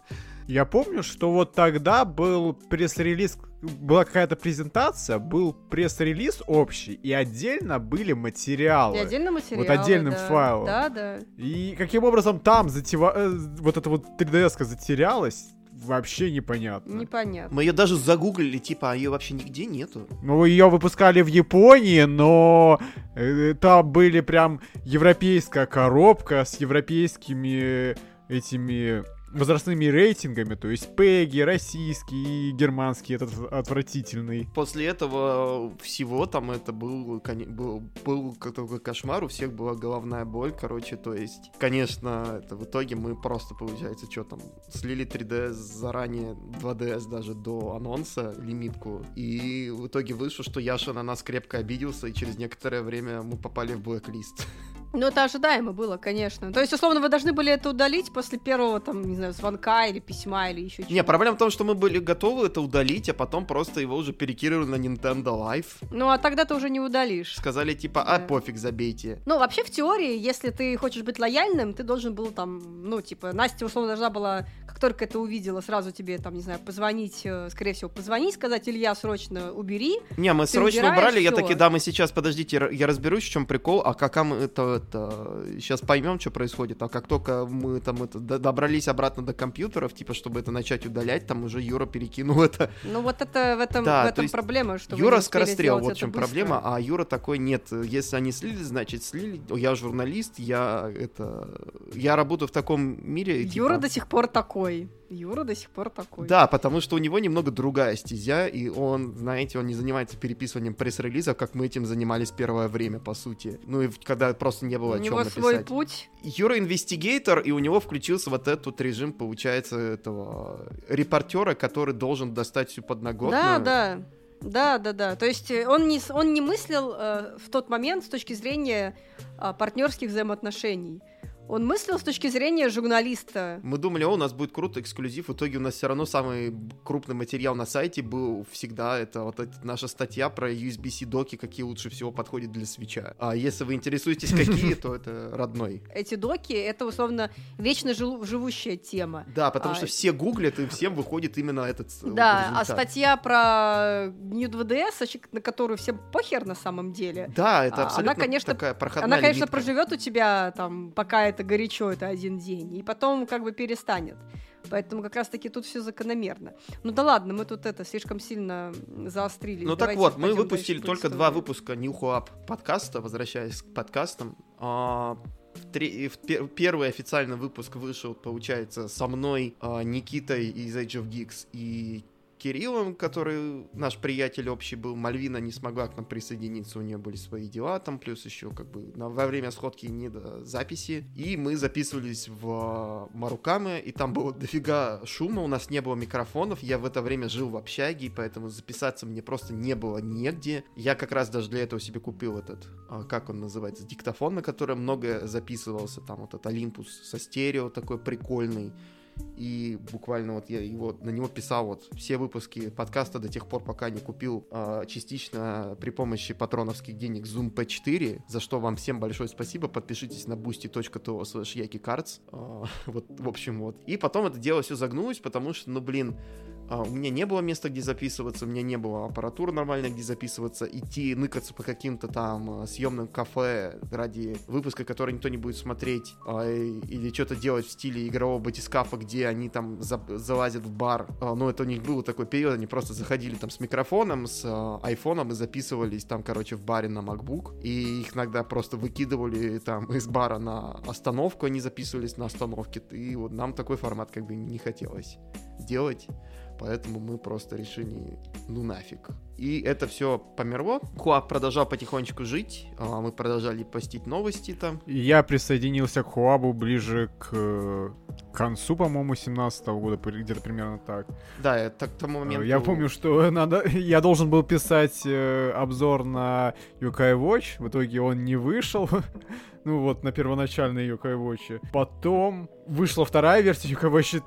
Я помню, что вот тогда был пресс-релиз, была какая-то презентация, был пресс-релиз общий, и отдельно были материалы. И отдельно материалы, Вот отдельным да. файлом. Да, да. И каким образом там затева... э, вот эта вот 3DS затерялась, вообще непонятно. Непонятно. Мы ее даже загуглили, типа, а ее вообще нигде нету. Ну, ее выпускали в Японии, но э, там были прям европейская коробка с европейскими этими возрастными рейтингами, то есть Пеги, российский германский этот отвратительный. После этого всего там это был, был, был такой кошмар, у всех была головная боль, короче, то есть, конечно, это в итоге мы просто, получается, что там, слили 3DS заранее, 2DS даже до анонса, лимитку, и в итоге вышло, что Яша на нас крепко обиделся, и через некоторое время мы попали в блэк-лист. Ну, это ожидаемо было, конечно. То есть, условно, вы должны были это удалить после первого, там, не знаю, звонка или письма или еще чего-то. Не, проблема в том, что мы были готовы это удалить, а потом просто его уже перекидывали на Nintendo Live. Ну, а тогда ты уже не удалишь. Сказали типа, а Да. пофиг, забейте. Ну, вообще, в теории, если ты хочешь быть лояльным, ты должен был там, ну, типа, Настя, условно, должна была, как только это увидела, сразу тебе, там, не знаю, позвонить, э, скорее всего, позвонить, сказать, Илья, срочно убери. Не, мы срочно убрали, я всё. таки, да, мы сейчас, подождите, я разберусь, в чем прикол, а как это, это, сейчас поймем, что происходит, а как только мы там это, добрались обратно до компьютеров, типа, чтобы это начать удалять, там уже Юра перекинул это. Ну, вот это в этом, Да, в то этом проблема, что Юра скорострел, вот в чем быстро. проблема, а Юра такой, нет, если они слили, значит слили, я журналист, я это, я работаю в таком мире, типа- Юра до сих пор такой. Юра до сих пор такой. Да, потому что у него немного другая стезя, и он, знаете, он не занимается переписыванием пресс-релизов, как мы этим занимались первое время, по сути. Ну и когда просто не было У о чем него написать. свой путь. Юра инвестигейтор, и у него включился вот этот режим, получается, этого репортера, который должен достать всю подноготную. Да, да. Да, да, да. То есть э, он не, он не мыслил э, в тот момент с точки зрения а, партнерских взаимоотношений. Он мыслил с точки зрения журналиста. Мы думали, о, у нас будет круто, эксклюзив. В итоге у нас все равно самый крупный материал на сайте был всегда. Это вот эта наша статья про USB-C доки, какие лучше всего подходят для свеча. А если вы интересуетесь, какие, то это родной. Эти доки — это, условно, вечно живу- живущая тема. Да, потому А, что все гуглят, и всем выходит именно этот э, Да, а статья про New 2DS, на которую всем похер на самом деле, Да, это А, абсолютно такая проходная она, конечно, проживет у тебя там, пока это горячо, это один день, и потом как бы перестанет. Поэтому как раз-таки тут все закономерно. Ну да ладно, мы тут это слишком сильно заострились. Ну так Давайте вот, мы выпустили только истории. два выпуска New Huap подкаста, возвращаясь к подкастам. А, в тре- в пе- Первый официальный выпуск вышел, получается, со мной, а, Никитой из Age of Geeks и Кириллом, который наш приятель общий был. Мальвина не смогла к нам присоединиться, у нее были свои дела там, плюс еще как бы на- во время сходки не до записи. И мы записывались в а, Марукаме, и там было дофига шума, у нас не было микрофонов, я в это время жил в общаге, и поэтому записаться мне просто не было негде. Я как раз даже для этого себе купил этот, а, как он называется, диктофон, на котором многое записывался, там вот этот Olympus со стерео такой прикольный. И буквально вот я его на него писал вот все выпуски подкаста до тех пор, пока не купил а, частично при помощи патроновских денег Zoom P4, за что вам всем большое спасибо. Подпишитесь на boosty.to slash yakicards. А, вот, в общем, вот. И потом это дело все загнулось, потому что, ну, блин, у меня не было места, где записываться, у меня не было аппаратуры нормальной, где записываться, идти ныкаться по каким-то там а, съемным кафе ради выпуска, который никто не будет смотреть, а, или что-то делать в стиле игрового батискафа, где они там за- залазят в бар. А, Ну, это у них был такой период, они просто заходили там с микрофоном, с а, айфоном и записывались там, короче, в баре на MacBook, и их иногда просто выкидывали там из бара на остановку, они записывались на остановке, и вот нам такой формат как бы не хотелось. делать. Поэтому мы просто решили, ну нафиг. И это все померло. Хуап продолжал потихонечку жить. а Мы продолжали постить новости там. Я присоединился к Хуабу ближе к э, концу, по-моему, 17 года, где-то примерно так. Да, это к тому моменту... Э, Я помню, что надо, я должен был писать э, обзор на Yokai Watch, в итоге он не вышел. ну вот, на первоначальной Yokai Watch. Потом вышла вторая версия Yokai Watch,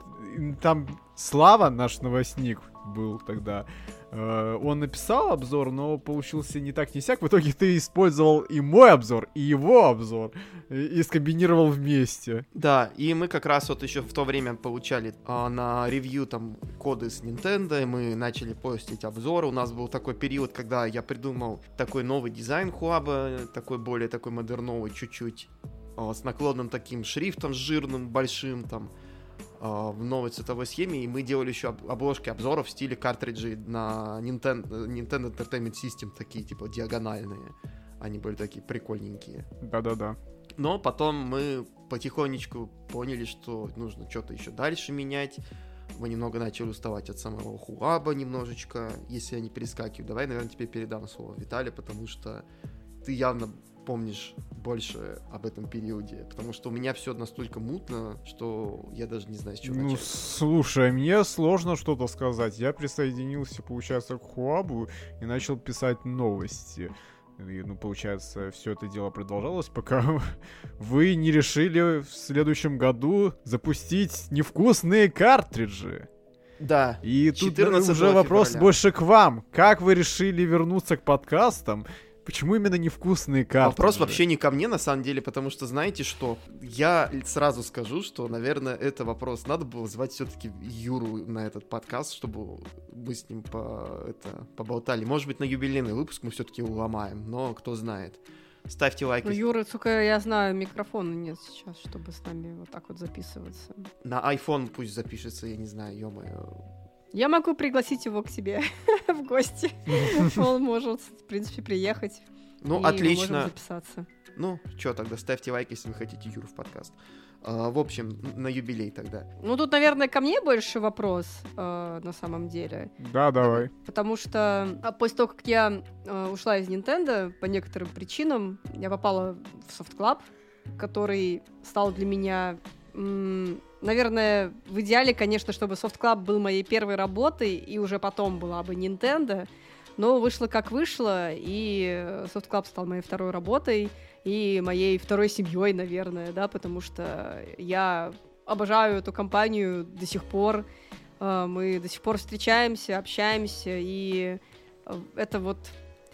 там Слава, наш новостник, был тогда. Э, Он написал обзор, но получился не так не сяк. В итоге ты использовал и мой обзор, и его обзор, и, скомбинировал вместе. Да, и мы как раз вот еще в то время получали а, на ревью там коды с Nintendo, и мы начали постить обзоры. У нас был такой период, когда я придумал такой новый дизайн Хуаба, такой более такой модерновый чуть-чуть, а, с наклонным таким шрифтом, жирным, большим там, в новой цветовой схеме, и мы делали еще об- обложки обзоров в стиле картриджей на Nintendo, Nintendo Entertainment System, такие типа диагональные. Они были такие прикольненькие. Да-да-да. Но потом мы потихонечку поняли, что нужно что-то еще дальше менять. Мы немного начали уставать от самого Хуаба немножечко. Если я не перескакиваю, давай, наверное, тебе передам слово Виталий, потому что ты явно помнишь больше об этом периоде. Потому что у меня все настолько мутно, что я даже не знаю, с чего Ну, начать. слушай, мне сложно что-то сказать. Я присоединился, получается, к Хуабу и начал писать новости. И, ну, получается, все это дело продолжалось, пока вы не решили в следующем году запустить невкусные картриджи. Да. И тут 14 уже вопрос февраля. больше к вам. Как вы решили вернуться к подкастам? Почему именно невкусные картриджи? Вопрос вообще не ко мне, на самом деле, потому что, знаете что, я сразу скажу, что, наверное, это вопрос. Надо было звать все-таки Юру на этот подкаст, чтобы мы с ним по, это, поболтали. Может быть, на юбилейный выпуск мы все-таки уломаем, но кто знает. Ставьте лайки. Ну, Юры, сука, я знаю, микрофона нет сейчас, чтобы с нами вот так вот записываться. На iPhone пусть запишется, я не знаю, ё-моё. Я могу пригласить его к себе в гости. Он может, в принципе, приехать. Ну, и мы отлично. записаться. Ну, что тогда, ставьте лайк, если вы хотите Юру в подкаст. А, в общем, на юбилей тогда. Ну, тут, наверное, ко мне больше вопрос э, на самом деле. Да, давай. Потому что а, после того, как я э, ушла из Nintendo, по некоторым причинам, я попала в Soft Club, который стал для меня, м, наверное, в идеале, конечно, чтобы Soft Club был моей первой работой, и уже потом была бы Nintendo. Но вышло как вышло, и Soft Club стал моей второй работой и моей второй семьей, наверное, да, потому что я обожаю эту компанию до сих пор. Э, Мы до сих пор встречаемся, общаемся, и э, это вот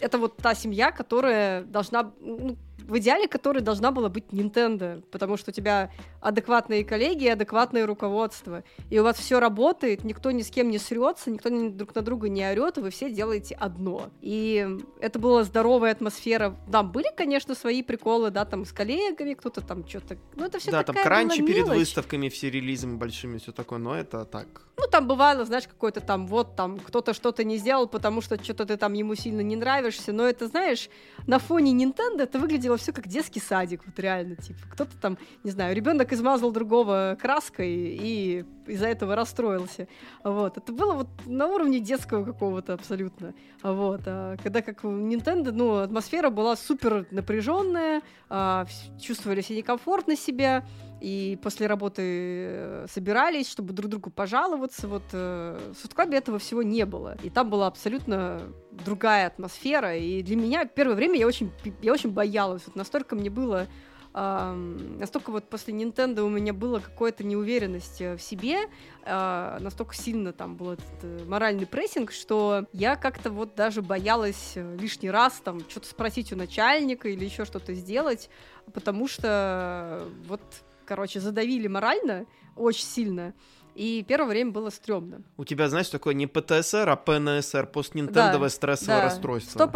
это вот та семья, которая должна, ну, в идеале, которой должна была быть Nintendo, потому что у тебя адекватные коллеги, адекватное руководство, и у вас все работает, никто ни с кем не срется, никто ни друг на друга не орет, и вы все делаете одно. И это была здоровая атмосфера. Там были, конечно, свои приколы, да, там с коллегами, кто-то там что-то, ну это все да, там такая кранчи была перед выставками, все релизами большими, все такое, но это так. Ну, там бывало, знаешь, какой-то там, вот там, кто-то что-то не сделал, потому что что-то ты там ему сильно не нравишься, но это, знаешь, на фоне Nintendo это выглядело все как детский садик, вот реально, типа, кто-то там, не знаю, ребенок измазал другого краской и из-за этого расстроился, вот, это было вот на уровне детского какого-то абсолютно, вот, а когда как у Nintendo, ну, атмосфера была супер напряженная, а, вс- чувствовали все некомфортно себя, и после работы э, собирались, чтобы друг другу пожаловаться. Вот э, в Софтклабе этого всего не было. И там была абсолютно другая атмосфера. И для меня первое время я очень, я очень боялась. Вот настолько мне было ам, настолько вот после Nintendo у меня было какая-то неуверенность э, в себе, а, настолько сильно там был этот э, моральный прессинг, что я как-то вот даже боялась лишний раз там что-то спросить у начальника или еще что-то сделать, потому что вот, короче, задавили морально очень сильно. И первое время было стрёмно. У тебя, знаешь, такое не ПТСР, а ПНСР, постнинтендовое стрессовое Да, расстройство.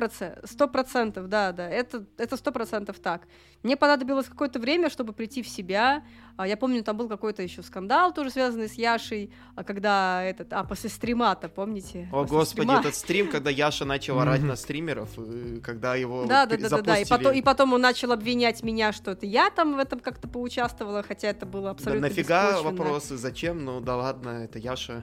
Сто процентов, да, да, это это сто процентов так. Мне понадобилось какое-то время, чтобы прийти в себя. А, Я помню, там был какой-то еще скандал, тоже связанный с Яшей, а когда этот, а после стрима-то, помните? О, После господи, стрима. этот стрим, когда Яша начал орать на стримеров, когда его Да, да, да, да, да. И потом, и потом он начал обвинять меня, что это я там в этом как-то поучаствовала, хотя это было Да абсолютно нафига беспочвенно. вопросы, зачем? Ну да ладно, это Яша.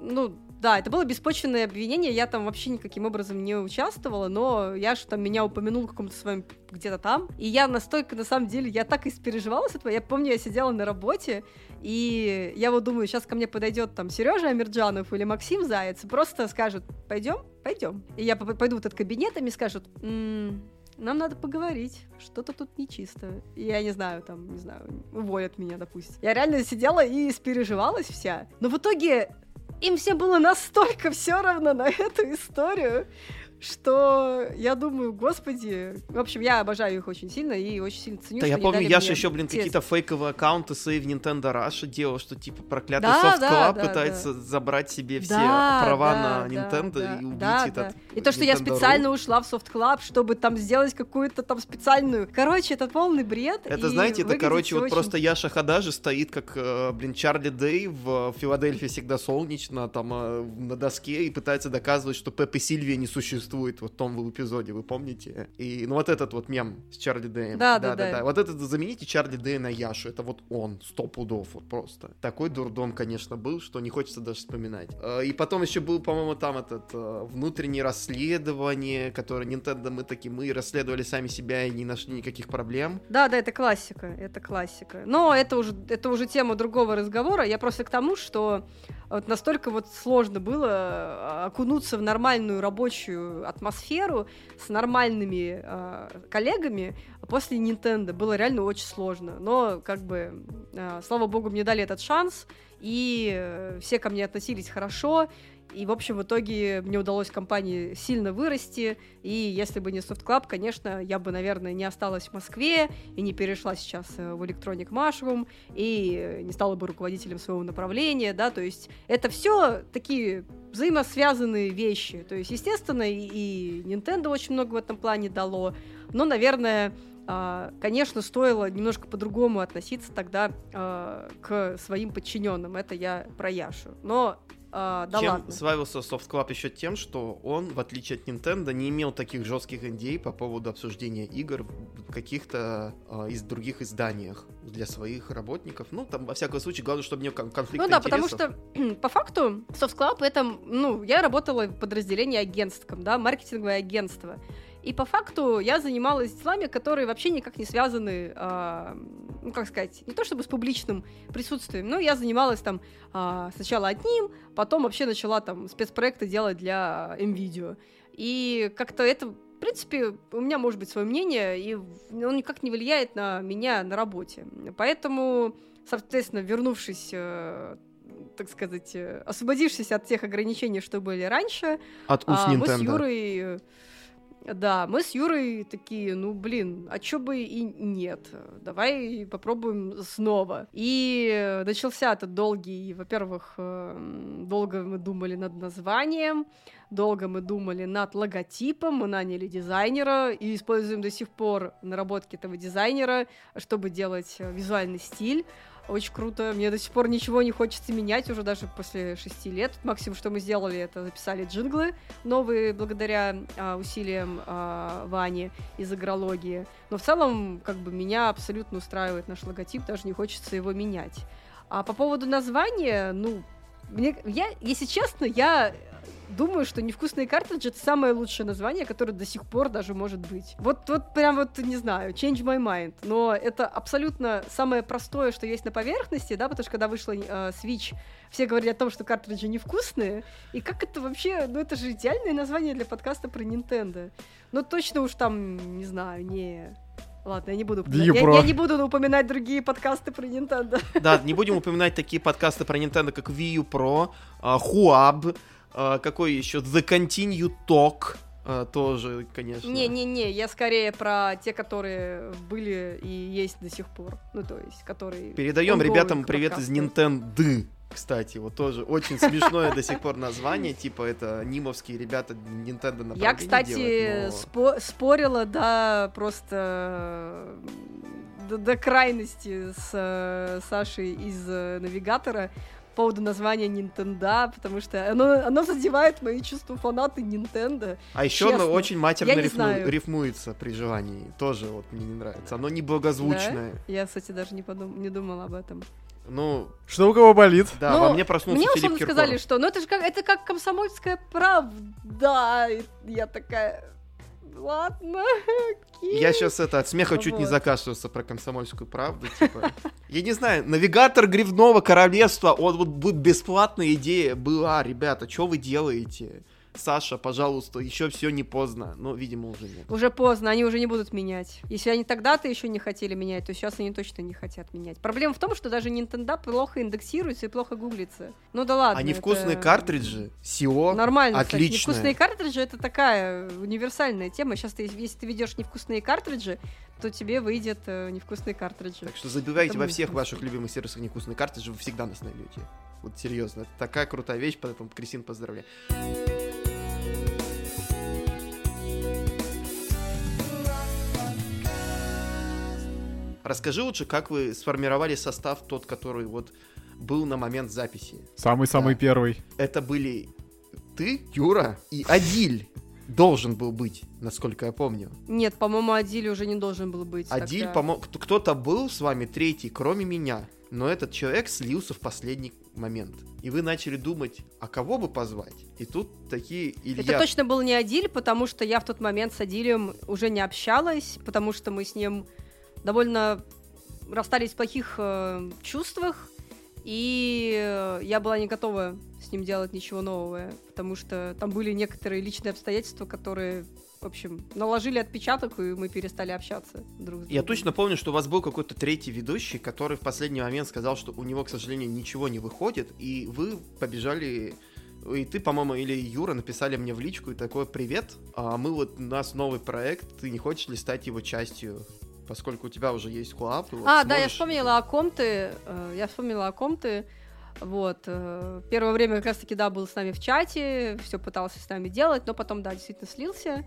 ну, да, это было беспочвенное обвинение, я там вообще никаким образом не участвовала, но я же там меня упомянул каком-то своем где-то там, и я настолько, на самом деле, я так испереживалась этого, я помню, я сидела на работе, и я вот думаю, сейчас ко мне подойдет там Сережа Амирджанов или Максим Заяц, просто скажет, пойдем, пойдем. И я пойду в этот кабинет, и мне скажут, м-м, нам надо поговорить, что-то тут нечисто. И я не знаю, там, не знаю, уволят меня, допустим. Я реально сидела и испереживалась вся. Но в итоге им всем было настолько все равно на эту историю, что я думаю, господи, в общем, я обожаю их очень сильно и очень сильно ценю. Да, я помню, Яша еще, блин, какие-то фейковые аккаунты Save Nintendo Russia делал, что типа проклятый да, Soft Club да, пытается да. забрать себе все да, права да, на Nintendo да, и убить да, этот. Да. И то, что я специально Ru. ушла в Soft Club, чтобы там сделать какую-то там специальную. Короче, это полный бред. Это, знаете, это, короче, вот очень... просто Яша Хадажи стоит, как, э, блин, Чарли Дэй в Филадельфии всегда солнечно, там э, на доске и пытается доказывать, что Пеппи Сильвия не существует существует вот в том эпизоде, вы помните? И, ну, вот этот вот мем с Чарли Дэем. Да, да, да. да. Вот этот, замените Чарли Дэй на Яшу, это вот он, сто пудов, вот просто. Такой дурдом, конечно, был, что не хочется даже вспоминать. Э, и потом еще был, по-моему, там этот э, внутреннее расследование, которое Nintendo мы такие, мы расследовали сами себя и не нашли никаких проблем. Да, да, это классика, это классика. Но это уже, это уже тема другого разговора. Я просто к тому, что вот настолько вот сложно было э, окунуться в нормальную рабочую атмосферу с нормальными э, коллегами после Nintendo. Было реально очень сложно. Но, как бы, э, слава богу, мне дали этот шанс, и э, все ко мне относились хорошо, и, в общем, в итоге мне удалось компании сильно вырасти, и если бы не Soft Club, конечно, я бы, наверное, не осталась в Москве и не перешла сейчас э, в Electronic Mushroom, и не стала бы руководителем своего направления, да, то есть это все такие взаимосвязанные вещи, то есть, естественно, и Nintendo очень много в этом плане дало, но, наверное, а, конечно, стоило немножко по-другому относиться тогда э, к своим подчиненным. Это я про Яшу. Но а, да Чем ладно. славился Soft Club еще тем, что он, в отличие от Nintendo, не имел таких жестких NDA по поводу обсуждения игр в каких-то а, из других изданиях для своих работников. Ну, там, во всяком случае, главное, чтобы не конфликт Ну да, интересов. потому что, по факту, Soft Club это, ну, я работала в подразделении агентском, да, маркетинговое агентство. И по факту я занималась делами, которые вообще никак не связаны, э, ну, как сказать, не то чтобы с публичным присутствием, но я занималась там э, сначала одним, потом вообще начала там спецпроекты делать для MVideo. И как-то это, в принципе, у меня может быть свое мнение, и он никак не влияет на меня на работе. Поэтому, соответственно, вернувшись э, так сказать, э, освободившись от тех ограничений, что были раньше, от уст а, мы с Юрой да, мы с Юрой такие, ну, блин, а чё бы и нет, давай попробуем снова. И начался этот долгий, во-первых, эм, долго мы думали над названием, долго мы думали над логотипом, мы наняли дизайнера и используем до сих пор наработки этого дизайнера, чтобы делать э, визуальный стиль. Очень круто. Мне до сих пор ничего не хочется менять, уже даже после шести лет. Максимум, что мы сделали, это записали джинглы новые благодаря а, усилиям а, Вани из агрологии. Но в целом, как бы, меня абсолютно устраивает наш логотип, даже не хочется его менять. А по поводу названия, ну, мне, я, если честно, я думаю, что невкусные картриджи это самое лучшее название, которое до сих пор даже может быть. Вот, вот прям вот, не знаю, change my mind. Но это абсолютно самое простое, что есть на поверхности, да, потому что когда вышла э, Switch, все говорили о том, что картриджи невкусные. И как это вообще, ну это же идеальное название для подкаста про Nintendo. Ну точно уж там, не знаю, не... Ладно, я не буду упоминать. Я, я не буду упоминать другие подкасты про Nintendo. Да, не будем упоминать такие подкасты про Nintendo, как Wii U Pro, Huab, а, какой еще? The Continue Talk. А, тоже, конечно. Не-не-не, я скорее про те, которые были и есть до сих пор. Ну, то есть, которые... Передаем ребятам привет из Nintendo. Кстати, вот тоже очень смешное до сих пор название, типа это нимовские ребята Nintendo на Я, кстати, делают, но... спо- спорила, да, просто до, до крайности с э, Сашей из э, Навигатора, поводу названия Nintendo, потому что оно, оно задевает мои чувства фанаты Nintendo. А еще оно очень матерно рифму, рифмуется при желании. Тоже вот мне не нравится. Оно не благозвучное. Да? Я, кстати, даже не, подум... не думала об этом. Ну, Что у кого болит? да, Ну, во мне проснулся Мне Филипп условно сказали, что ну это же как это как комсомольская правда. И я такая. Ладно, окей. Я сейчас это от смеха чуть не закашлялся про комсомольскую правду, типа. Я не знаю, навигатор Гривного королевства, он вот бесплатная идея была, ребята, что вы делаете? Саша, пожалуйста, еще все не поздно. Но, видимо, уже нет. Уже поздно, они уже не будут менять. Если они тогда-то еще не хотели менять, то сейчас они точно не хотят менять. Проблема в том, что даже Nintendo плохо индексируется и плохо гуглится. Ну да ладно. Невкусные это картриджи, SEO, Нормально, кстати. отлично. Невкусные картриджи это такая универсальная тема. Сейчас ты, если ты ведешь невкусные картриджи, то тебе выйдет э, невкусные картриджи. Так что забивайте во всех вкусно. ваших любимых сервисах невкусные картриджи, вы всегда нас найдете. Вот серьезно, это такая крутая вещь, поэтому Кристин поздравляю. Расскажи лучше, как вы сформировали состав тот, который вот был на момент записи. Самый-самый Да. первый. Это были ты, Юра и Адиль. Должен был быть, насколько я помню. Нет, по-моему, Адиль уже не должен был быть. Адиль, тогда. помо- кто- кто-то был с вами третий, кроме меня. Но этот человек слился в последний момент. И вы начали думать, а кого бы позвать? И тут такие Илья... Это точно был не Адиль, потому что я в тот момент с Адилем уже не общалась, потому что мы с ним довольно расстались в плохих э, чувствах, и я была не готова с ним делать ничего нового, потому что там были некоторые личные обстоятельства, которые, в общем, наложили отпечаток, и мы перестали общаться друг с другом. Я точно помню, что у вас был какой-то третий ведущий, который в последний момент сказал, что у него, к сожалению, ничего не выходит, и вы побежали... И ты, по-моему, или Юра написали мне в личку и такой «Привет, а мы вот, у нас новый проект, ты не хочешь ли стать его частью?» Поскольку у тебя уже есть хуап. ты вот А, да, я вспомнила о ком ты. э, Я вспомнила о ком ты. Вот. э, Первое время как раз-таки, да, был с нами в чате, все пытался с нами делать, но потом, да, действительно слился.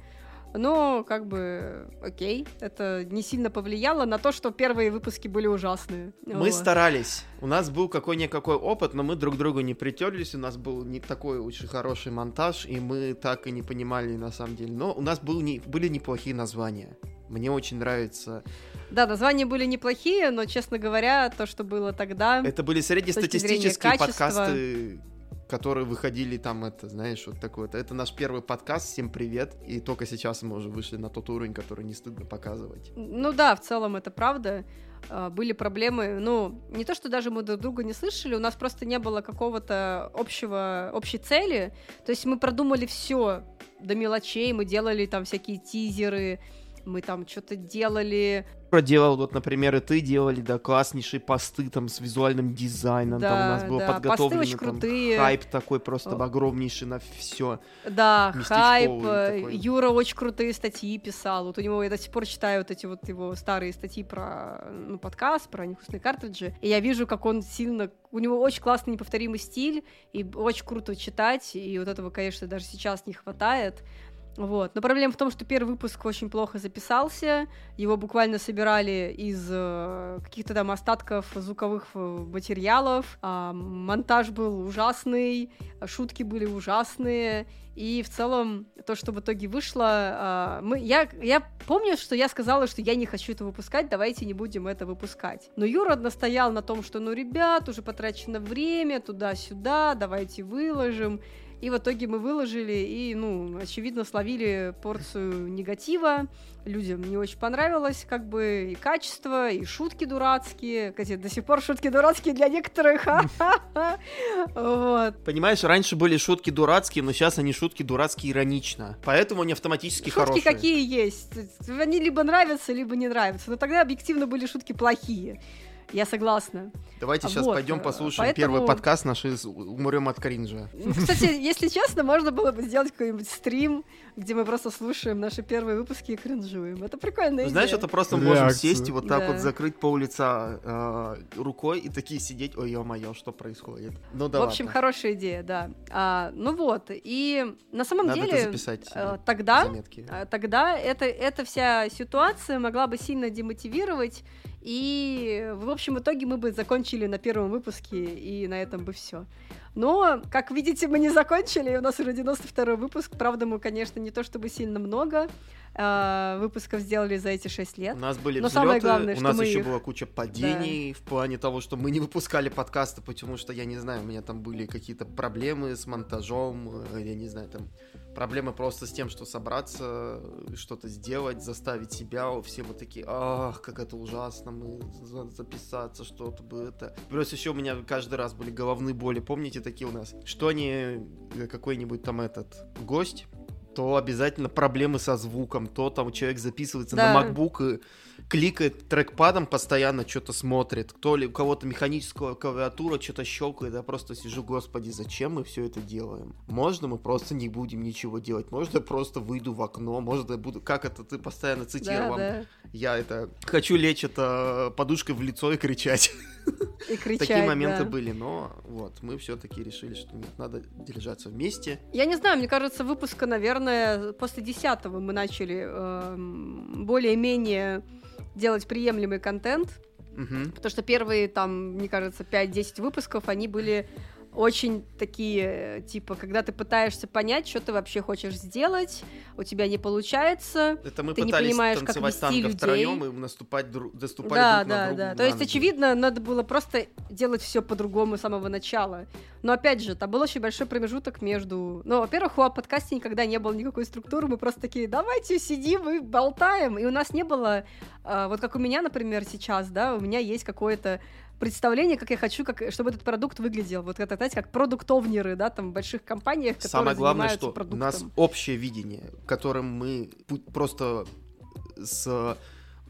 Но, как бы, окей, это не сильно повлияло на то, что первые выпуски были ужасные. Мы Вот. старались. У нас был какой-никакой опыт, но мы друг другу не притерлись. У нас был не такой очень хороший монтаж, и мы так и не понимали на самом деле. Но у нас был не, были неплохие названия. Мне очень нравится. Да, названия были неплохие, но, честно говоря, то, что было тогда... Это были среднестатистические подкасты, которые выходили там, это, знаешь, вот такой вот. Это наш первый подкаст, всем привет. И только сейчас мы уже вышли на тот уровень, который не стыдно показывать. Ну да, в целом это правда. А, Были проблемы, ну, не то, что даже мы друг друга не слышали, у нас просто не было какого-то общего, общей цели. То есть мы продумали все до мелочей, мы делали там всякие тизеры, мы там что-то делали. Проделал, вот, например, и ты делали, да, класснейшие посты там с визуальным дизайном. там у Да, нас было да, подготовлено там крутые. хайп такой просто О. огромнейший на все. Да, хайп. такой. Юра очень крутые статьи писал. Вот у него я до сих пор читаю вот эти вот его старые статьи про ну, подкаст, про невкусные картриджи. И я вижу, как он сильно... У него очень классный неповторимый стиль, и очень круто читать, и вот этого, конечно, даже сейчас не хватает. Вот. Но проблема в том, что первый выпуск очень плохо записался. Его буквально собирали из э, каких-то там остатков звуковых э, материалов. А, монтаж был ужасный, шутки были ужасные. И в целом то, что в итоге вышло, а, мы, я, я помню, что я сказала, что я не хочу это выпускать, давайте не будем это выпускать. Но Юра настоял на том, что, ну, ребят, уже потрачено время туда-сюда, давайте выложим. И в итоге мы выложили и, ну, очевидно, словили порцию негатива. Людям не очень понравилось, как бы, и качество, и шутки дурацкие. Кстати, до сих пор шутки дурацкие для некоторых. Вот. Понимаешь, раньше были шутки дурацкие, но сейчас они шутки дурацкие иронично. Поэтому они автоматически Шутки хорошие. какие есть. Они либо нравятся, либо не нравятся. Но тогда объективно были шутки плохие. Я согласна. Давайте сейчас Вот, пойдем э, послушаем поэтому- первый подкаст наш из «Умрем от кринжа». Кстати, если честно, можно было бы сделать какой-нибудь стрим, где мы просто слушаем наши первые выпуски и кринжуем. Это прикольная Ну. Знаешь, это просто можем Реакцию. сесть и вот так Да. вот закрыть пол лица э, рукой и такие сидеть, ой, ё-моё, что происходит? Ну да В общем, ладно. хорошая идея, да. А, ну вот, и на самом Надо это деле записать э, э, тогда заметки. А, Тогда это, эта вся ситуация могла бы сильно демотивировать, и в общем итоге мы бы закончили на первом выпуске, и на этом бы все. Но, как видите, мы не закончили, у нас уже 92 выпуск. Правда, мы, конечно, не то чтобы сильно много э, выпусков сделали за эти шесть лет. У нас были Но взлеты, самое главное, у нас еще их- была куча падений в плане того, что мы не выпускали подкасты, потому что, я не знаю, у меня там были какие-то проблемы с монтажом, э, я не знаю, там проблемы просто с тем, что собраться, э, что-то сделать, заставить себя, все вот такие, ах, как это ужасно, мы за- записаться, что-то бы это. Плюс еще у меня каждый раз были головные боли, помните такие у нас? Что они, э, какой-нибудь там этот гость, то обязательно проблемы со звуком, то там человек записывается Да. на MacBook и кликает трекпадом постоянно, что-то смотрит, то ли у кого-то механическая клавиатура что-то щелкает, я просто сижу, господи, зачем мы все это делаем? Можно мы просто не будем ничего делать? Можно я просто выйду в окно? Может я буду... Как это ты постоянно Да, цитировал? да. Я это... Хочу лечь это подушкой в лицо и кричать. И кричать, Такие моменты да. были, но вот, мы все-таки решили, что нет, надо держаться вместе. Я не знаю, мне кажется, выпуска, наверное, после десятого мы начали эм, более-менее делать приемлемый контент, Мгм. потому что первые, там, мне кажется, 5-10 выпусков, они были очень такие, типа, когда ты пытаешься понять, что ты вообще хочешь сделать, у тебя не получается. Это мы Ты не понимаешь, как танцевать вести танго людей. втроем и наступать, дру- наступали Да, друг на да, друга да. на То есть, очевидно, надо было просто делать все по-другому с самого начала. Но опять же, там был очень большой промежуток между. Ну, во-первых, у подкасте никогда не было никакой структуры. Мы просто такие, давайте сидим и болтаем. И у нас не было, а, вот как у меня, например, сейчас, да, у меня есть какое-то представление, как я хочу, как, чтобы этот продукт выглядел. Вот это, знаете, как продуктовнеры, да, там в больших компаниях, которые Самое главное, что у продуктом. нас общее видение, которым мы просто с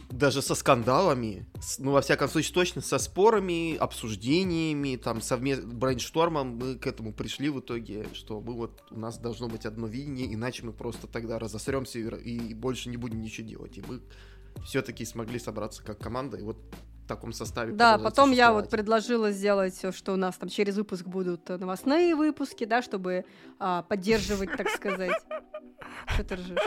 даже со скандалами, с- ну, во всяком случае, точно со спорами, обсуждениями, там, совместным брейнштормом мы к этому пришли в итоге, что мы вот, у нас должно быть одно видение, иначе мы просто тогда разосремся и, и больше не будем ничего делать. И мы все-таки смогли собраться как команда, и вот таком составе Да, потом я вот предложила сделать, что у нас там через выпуск будут новостные выпуски, да, чтобы а, поддерживать, так сказать. Что ты ржешь?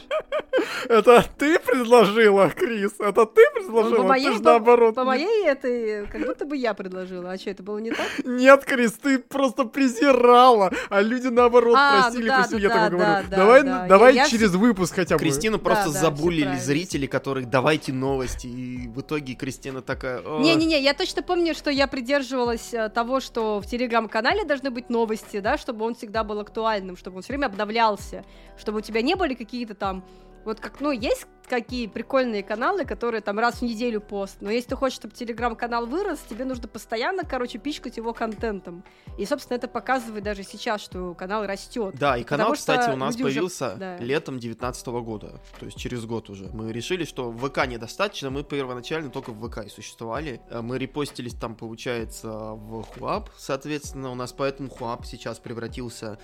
Это ты предложила, Крис? Это ты предложила? Ну, по моей- ты наоборот. По моей этой, как будто бы я предложила. А что, это было не так? Нет, Крис, ты просто презирала, а люди наоборот А, ну просили, да, просили. да, я так да, говорю, да, давай, да. давай Я- я через выпуск хотя бы. Кристину просто да, всё забулили зрители, которые давайте новости, и в итоге Кристина такая... «О, Не-не-не, я точно помню, что я придерживалась э, того, что в телеграм-канале должны быть новости, да, чтобы он всегда был актуальным, чтобы он все время обновлялся, чтобы у тебя не были какие-то там вот как, ну, есть какие прикольные каналы, которые там раз в неделю пост, но если ты хочешь, чтобы телеграм-канал вырос, тебе нужно постоянно, короче, пичкать его контентом. И, собственно, это показывает даже сейчас, что канал растет. Да, и канал, Потому кстати, у нас уже- появился да. летом 19 года, то есть через год уже. Мы решили, что в ВК недостаточно, мы первоначально только в ВК и существовали. Э, Мы репостились там, получается, в Хуаб, соответственно, у нас поэтому Хуаб сейчас превратился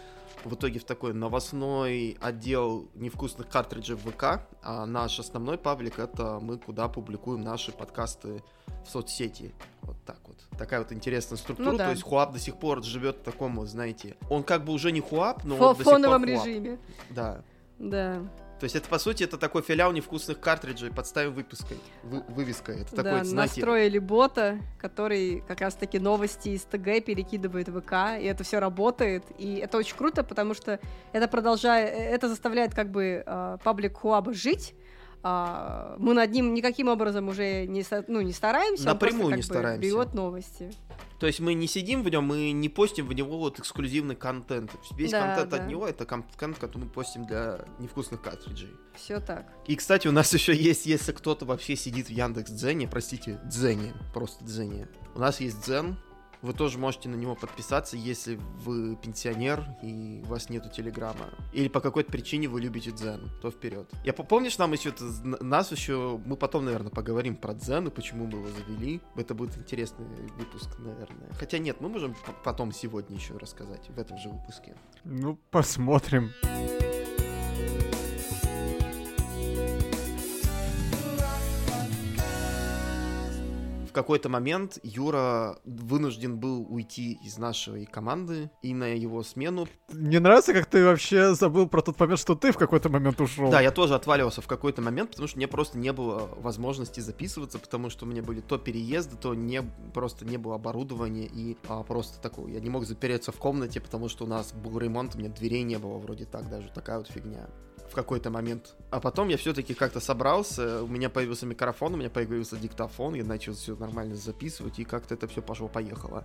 в итоге в такой новостной отдел невкусных картриджей в ВК, а наш основной паблик это мы куда публикуем наши подкасты в соцсети. Вот так вот. Такая вот интересная структура. Ну да. То есть Хуаб до сих пор живет в таком, знаете, он как бы уже не Хуаб, но Фо- он до сих пор фоновом Хуаб. режиме. Да. Да. То есть это, по сути, это такой филиал невкусных картриджей, подставим выпуской, вы- вывеской. Это да, такой, знаете, настроили бота, который как раз-таки новости из ТГ перекидывает в ВК, и это все работает. И это очень круто, потому что это продолжает, это заставляет как бы а, паблик Хуаба жить. А, мы над ним никаким образом уже не, ну, не стараемся. Напрямую просто, не стараемся. берет новости. То есть мы не сидим в нем, мы не постим в него вот эксклюзивный контент. Весь Да, контент да. от него это контент, который мы постим для невкусных картриджей. Все так. И, кстати, у нас еще есть, если кто-то вообще сидит в Яндекс Дзене, простите, Дзене, просто Дзене. У нас есть Дзен, вы тоже можете на него подписаться, если вы пенсионер и у вас нету телеграма. Или по какой-то причине вы любите Дзен, то вперед. Я по- помнишь, нам еще нас еще, мы потом, наверное, поговорим про Дзен и почему мы его завели. Это будет интересный выпуск, наверное. Хотя нет, мы можем потом сегодня еще рассказать в этом же выпуске. Ну, посмотрим. В какой-то момент Юра вынужден был уйти из нашей команды, и на его смену... Мне нравится, как ты вообще забыл про тот момент, что ты в какой-то момент ушел. Да, я тоже отваливался в какой-то момент, потому что мне просто не было возможности записываться, потому что у меня были то переезды, то не, просто не было оборудования, и а, просто такое. Я не мог запереться в комнате, потому что у нас был ремонт, у меня дверей не было, вроде так даже, такая вот фигня. В какой-то момент. А потом я все-таки как-то собрался, у меня появился микрофон, у меня появился диктофон, я начал все нормально записывать, и как-то это все пошло-поехало.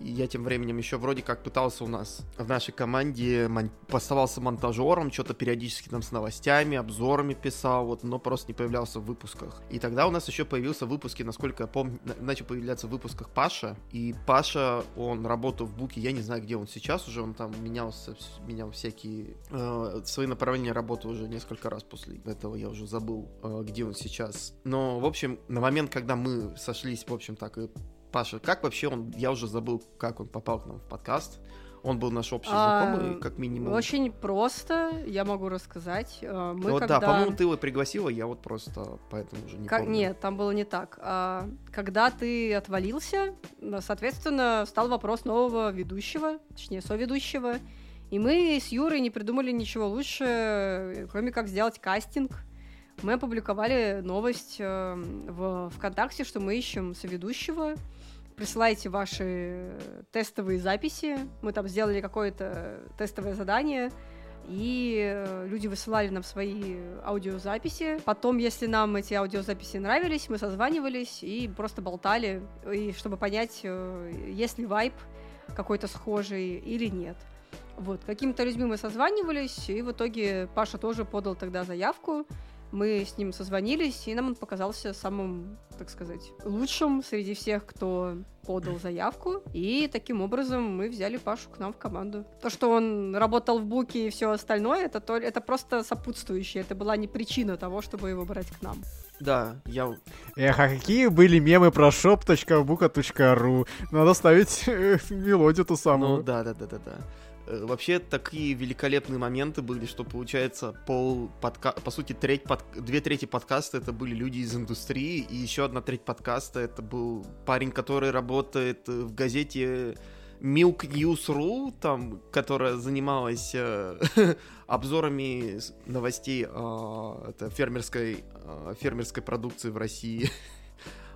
И я тем временем еще вроде как пытался у нас в нашей команде мон... оставался монтажером, что-то периодически там с новостями, обзорами писал, вот, но просто не появлялся в выпусках. И тогда у нас еще появился в выпуске, насколько я помню, начал появляться в выпусках Паша. И Паша, он работал в Буке, я не знаю, где он сейчас уже, он там менялся, менял всякие э, свои направления работы уже несколько раз после этого, я уже забыл, э, где он сейчас. Но, в общем, на момент, когда мы сошлись, в общем, так и Паша, как вообще он, я уже забыл, как он попал к нам в подкаст. Он был наш общий А, знакомый, как минимум. Очень просто, я могу рассказать. Э, Мы вот когда... да, по-моему, ты его пригласила, я вот просто поэтому уже не Как- помню. Нет, там было не так. А, когда ты отвалился, соответственно, стал вопрос нового ведущего, точнее, соведущего. И мы с Юрой не придумали ничего лучше, кроме как сделать кастинг. Мы опубликовали новость э, в ВКонтакте, что мы ищем соведущего. Присылайте ваши тестовые записи. Мы там сделали какое-то тестовое задание. И э, люди высылали нам свои аудиозаписи. Потом, если нам эти аудиозаписи нравились, мы созванивались и просто болтали, и чтобы понять, э, есть ли вайб какой-то схожий или нет. Вот, какими-то людьми мы созванивались, и в итоге Паша тоже подал тогда заявку. Мы с ним созвонились, и нам он показался самым, так сказать, лучшим среди всех, кто подал заявку. И таким образом мы взяли Пашу к нам в команду. То, что он работал в Буке и все остальное, это, то, это просто сопутствующее. Это была не причина того, чтобы его брать к нам. Да, я... Эх, а какие были мемы про shop.buka.ru? Надо ставить э, мелодию ту Ну самую. да, да, да, да, да. Э, Вообще такие великолепные моменты были, что получается пол подка... по сути треть под... две трети подкаста это были люди из индустрии и еще одна треть подкаста это был парень, который работает в газете Milk News.ru, там, которая занималась э, обзорами новостей э, это фермерской э, фермерской продукции в России.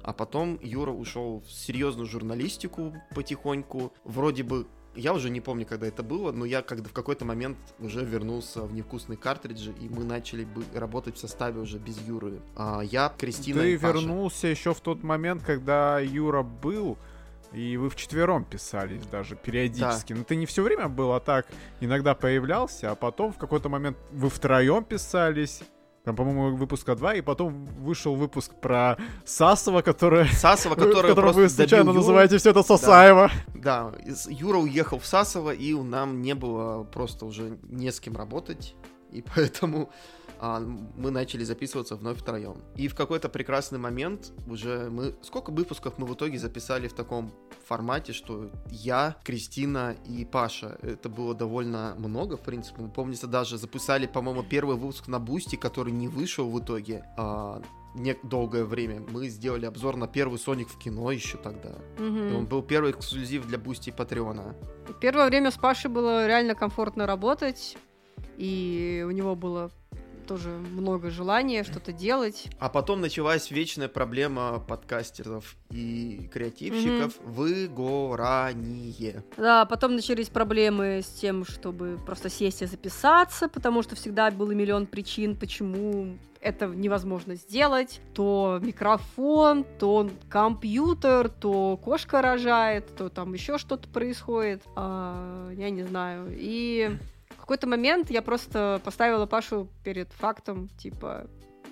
А потом Юра ушел в серьезную журналистику потихоньку. Вроде бы я уже не помню, когда это было, но я когда в какой-то момент уже вернулся в невкусные картриджи, и мы начали бы работать в составе уже без Юры. А я, Кристина Ты и Паша. вернулся еще в тот момент, когда Юра был, и вы вчетвером писались даже периодически. Но ты не все время был, а так иногда появлялся, а потом в какой-то момент вы втроем писались. Там, по-моему, выпуска 2, и потом вышел выпуск про Сасова, который... Сасова, который которого вы случайно Юру. называете все это Сосаева. Да, из- Юра уехал в Сасово, и у нам не было просто уже не с кем работать, и поэтому мы начали записываться вновь втроем. И в какой-то прекрасный момент уже мы... Сколько выпусков мы в итоге записали в таком формате, что я, Кристина и Паша. Это было довольно много, в принципе. Мы, помнится, даже записали, по-моему, первый выпуск на Boosty, который не вышел в итоге. а, не долгое время. Мы сделали обзор на первый Соник в кино еще тогда. И Мгм. он был первый эксклюзив для Boosty и Patreon а. Первое время с Пашей было реально комфортно работать, и у него было тоже много желания что-то делать. А потом началась вечная проблема подкастеров и креативщиков выгорание. Да, потом начались проблемы с тем, чтобы просто сесть и записаться, потому что всегда было миллион причин, почему это невозможно сделать. То микрофон, то компьютер, то кошка рожает, то там еще что-то происходит. А, я не знаю. И какой-то момент я просто поставила Пашу перед фактом, типа,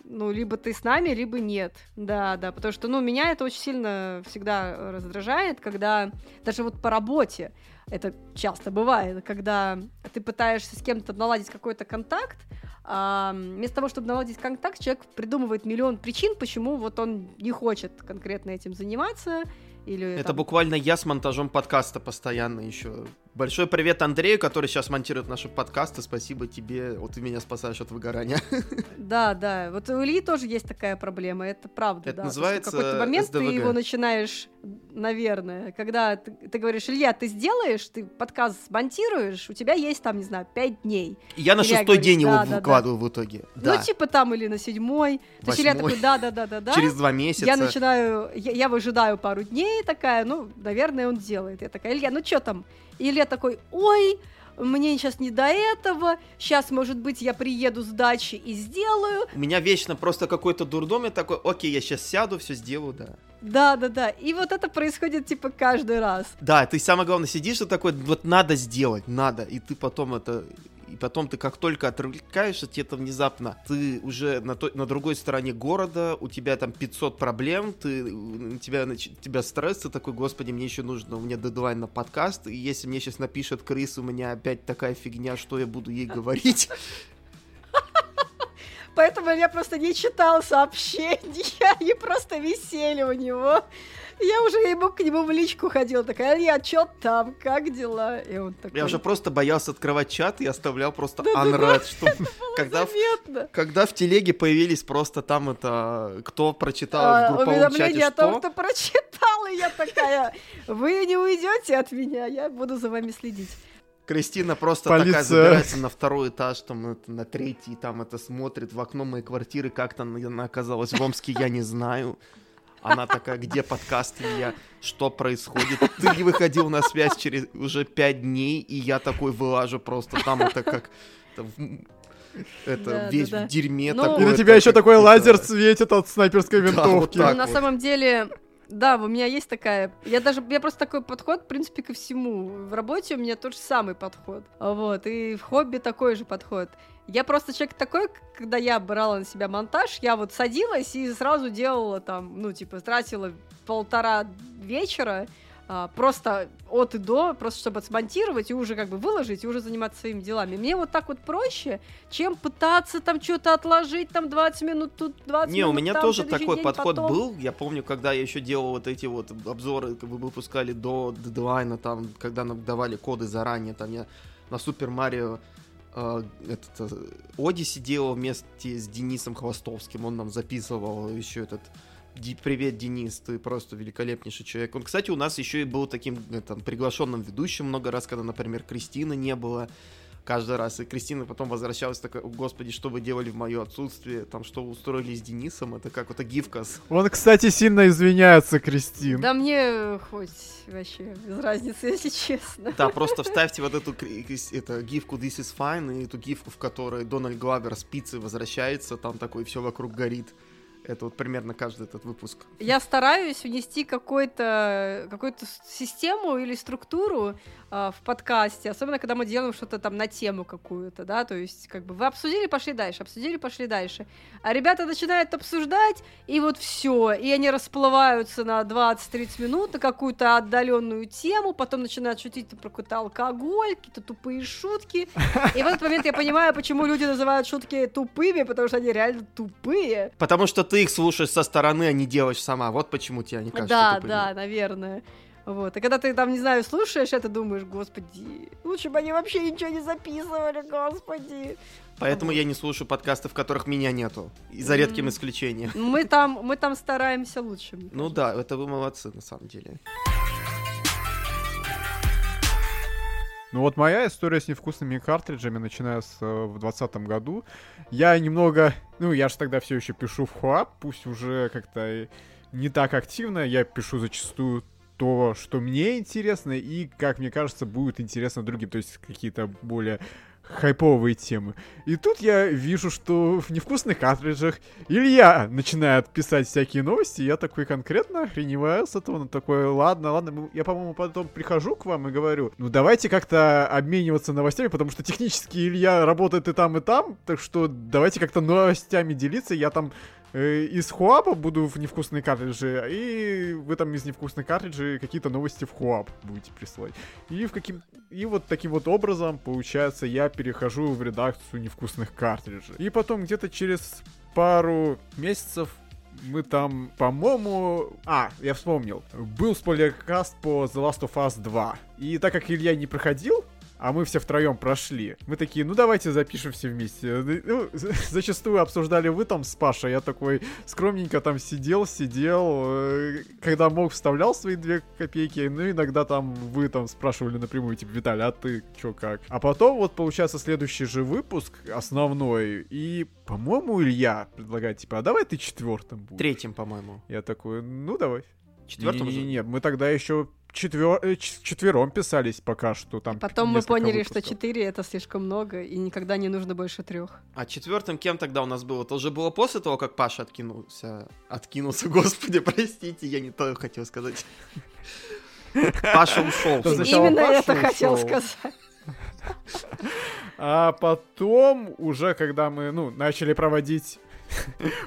ну, либо ты с нами, либо нет. Да, да, потому что, ну, меня это очень сильно всегда раздражает, когда даже вот по работе это часто бывает, когда ты пытаешься с кем-то наладить какой-то контакт, а вместо того, чтобы наладить контакт, человек придумывает миллион причин, почему вот он не хочет конкретно этим заниматься, или Это там- буквально я с монтажом подкаста постоянно еще. Большой привет Андрею, который сейчас монтирует наши подкасты. Спасибо тебе. Вот ты меня спасаешь от выгорания. Да, да. Вот у Ильи тоже есть такая проблема, это правда. Это да. То, называется В какой-то момент ты SDVG. его начинаешь, наверное, когда ты, ты говоришь, Илья, ты сделаешь, ты подкаст смонтируешь, у тебя есть там, не знаю, пять дней. Я на Илья шестой говорит, день его да, да, да. выкладываю в итоге. Да, Ну, типа там или на седьмой. То есть Илья Восьмой. такой, да-да-да-да-да. через два месяца. Я начинаю, я, я выжидаю пару дней, такая, ну, наверное, он делает. Я такая, Илья, ну что там? И Илья такой, ой, мне сейчас не до этого, сейчас, может быть, я приеду с дачи и сделаю. У меня вечно просто какой-то дурдом, я такой, окей, я сейчас сяду, все сделаю, да. Да, да, да. И вот это происходит типа каждый раз. Да, ты самое главное сидишь и такой, вот надо сделать, надо, и ты потом это и потом ты как только отвлекаешься, тебе это внезапно, ты уже на, той, на другой стороне города, у тебя там 500 проблем, ты, у тебя, у тебя стресс, ты такой, господи, мне еще нужно, у меня дедлайн на подкаст, и если мне сейчас напишет Крис, у меня опять такая фигня, что я буду ей говорить. Поэтому я просто не читал сообщения, они просто висели у него. Я уже ему к нему в личку ходил, такая, Илья, чё там, как дела? И он такой... Я уже просто боялся открывать чат и оставлял просто да, unread, что когда в, когда в телеге появились просто там это, кто прочитал а, в групповом чате, о том, кто прочитал, и я такая, вы не уйдете от меня, я буду за вами следить. Кристина просто Полиция. такая забирается на второй этаж, там, это, на третий, там это смотрит в окно моей квартиры, как там она оказалась в Омске, я не знаю. Она такая, где подкаст, я, что происходит? Ты не выходил на связь через уже пять дней, и я такой вылажу просто там, это как... Это, это да, весь да, да. в дерьме ну, такой. И на тебя еще такой лазер светит от снайперской винтовки. Да, вот ну, на самом деле, да, у меня есть такая... Я даже... Я просто такой подход, в принципе, ко всему. В работе у меня тот же самый подход. Вот. И в хобби такой же подход. Я просто человек такой, когда я брала на себя монтаж, я вот садилась и сразу делала там, ну, типа, тратила полтора вечера а, просто от и до, просто чтобы смонтировать и уже как бы выложить, и уже заниматься своими делами. Мне вот так вот проще, чем пытаться там что-то отложить, там 20 минут тут, 20 Не, минут у меня там, тоже такой подход потом... был. Я помню, когда я еще делал вот эти вот обзоры, как бы выпускали до дедлайна, там, когда нам давали коды заранее, там я на Супер Марио этот Одиссе делал вместе с Денисом Хвостовским. Он нам записывал еще этот Привет, Денис, ты просто великолепнейший человек. Он, кстати, у нас еще и был таким там, приглашенным ведущим много раз, когда, например, Кристины не было каждый раз. И Кристина потом возвращалась такая, господи, что вы делали в мое отсутствие, там, что вы устроили с Денисом, это как это гифкас. Он, кстати, сильно извиняется, Кристин. Да мне хоть вообще без разницы, если честно. Да, просто вставьте вот эту это, гифку This is Fine и эту гифку, в которой Дональд Главер с пиццей возвращается, там такой все вокруг горит. Это вот примерно каждый этот выпуск. Я стараюсь внести какой-то какую-то систему или структуру э, в подкасте, особенно когда мы делаем что-то там на тему какую-то, да, то есть как бы вы обсудили, пошли дальше, обсудили, пошли дальше, а ребята начинают обсуждать, и вот все, и они расплываются на 20-30 минут на какую-то отдаленную тему, потом начинают шутить про какой-то алкоголь, какие-то тупые шутки, и в этот момент я понимаю, почему люди называют шутки тупыми, потому что они реально тупые. Потому что ты их слушаешь со стороны, а не делаешь сама, вот почему тебе они кажутся Да, тупыми. да, наверное. Вот. И когда ты там, не знаю, слушаешь это, думаешь, господи, лучше бы они вообще ничего не записывали, господи. Поэтому я не слушаю подкасты, в которых меня нету. И за редким исключением. Мы там, мы там стараемся лучше. Ну да, это вы молодцы, на самом деле. Ну вот моя история с невкусными картриджами, начиная с э, в двадцатом году. Я немного, ну я же тогда все еще пишу в Хуап, пусть уже как-то не так активно, я пишу зачастую то, что мне интересно, и, как мне кажется, будет интересно другим, то есть какие-то более хайповые темы. И тут я вижу, что в невкусных картриджах Илья начинает писать всякие новости, я такой конкретно охреневаю с этого, ну такой, ладно, ладно, я, по-моему, потом прихожу к вам и говорю, ну давайте как-то обмениваться новостями, потому что технически Илья работает и там, и там, так что давайте как-то новостями делиться, я там из Хуаба буду в невкусные картриджи, и вы там из невкусных картриджей какие-то новости в Хуаб будете присылать. И, в каким... и вот таким вот образом, получается, я перехожу в редакцию невкусных картриджей. И потом где-то через пару месяцев мы там, по-моему... А, я вспомнил. Был спойлеркаст по The Last of Us 2. И так как Илья не проходил, а мы все втроем прошли. Мы такие, ну давайте запишем все вместе. Ну, зачастую обсуждали вы там с Пашей, я такой скромненько там сидел, сидел, э, когда мог вставлял свои две копейки, ну иногда там вы там спрашивали напрямую, типа, Виталий, а ты чё как? А потом вот получается следующий же выпуск, основной, и, по-моему, Илья предлагает, типа, а давай ты четвертым будешь. Третьим, по-моему. Я такой, ну давай. Четвертым не, не, не, мы тогда еще четвер... э, четвером писались пока что. Там Потом мы поняли, что выпусков. 4 это слишком много, и никогда не нужно больше трех. А четвертым кем тогда у нас было? Это уже было после того, как Паша откинулся. Откинулся, господи, простите, я не то хотел сказать. Паша ушел. Именно это хотел сказать. А потом, уже когда мы, ну, начали проводить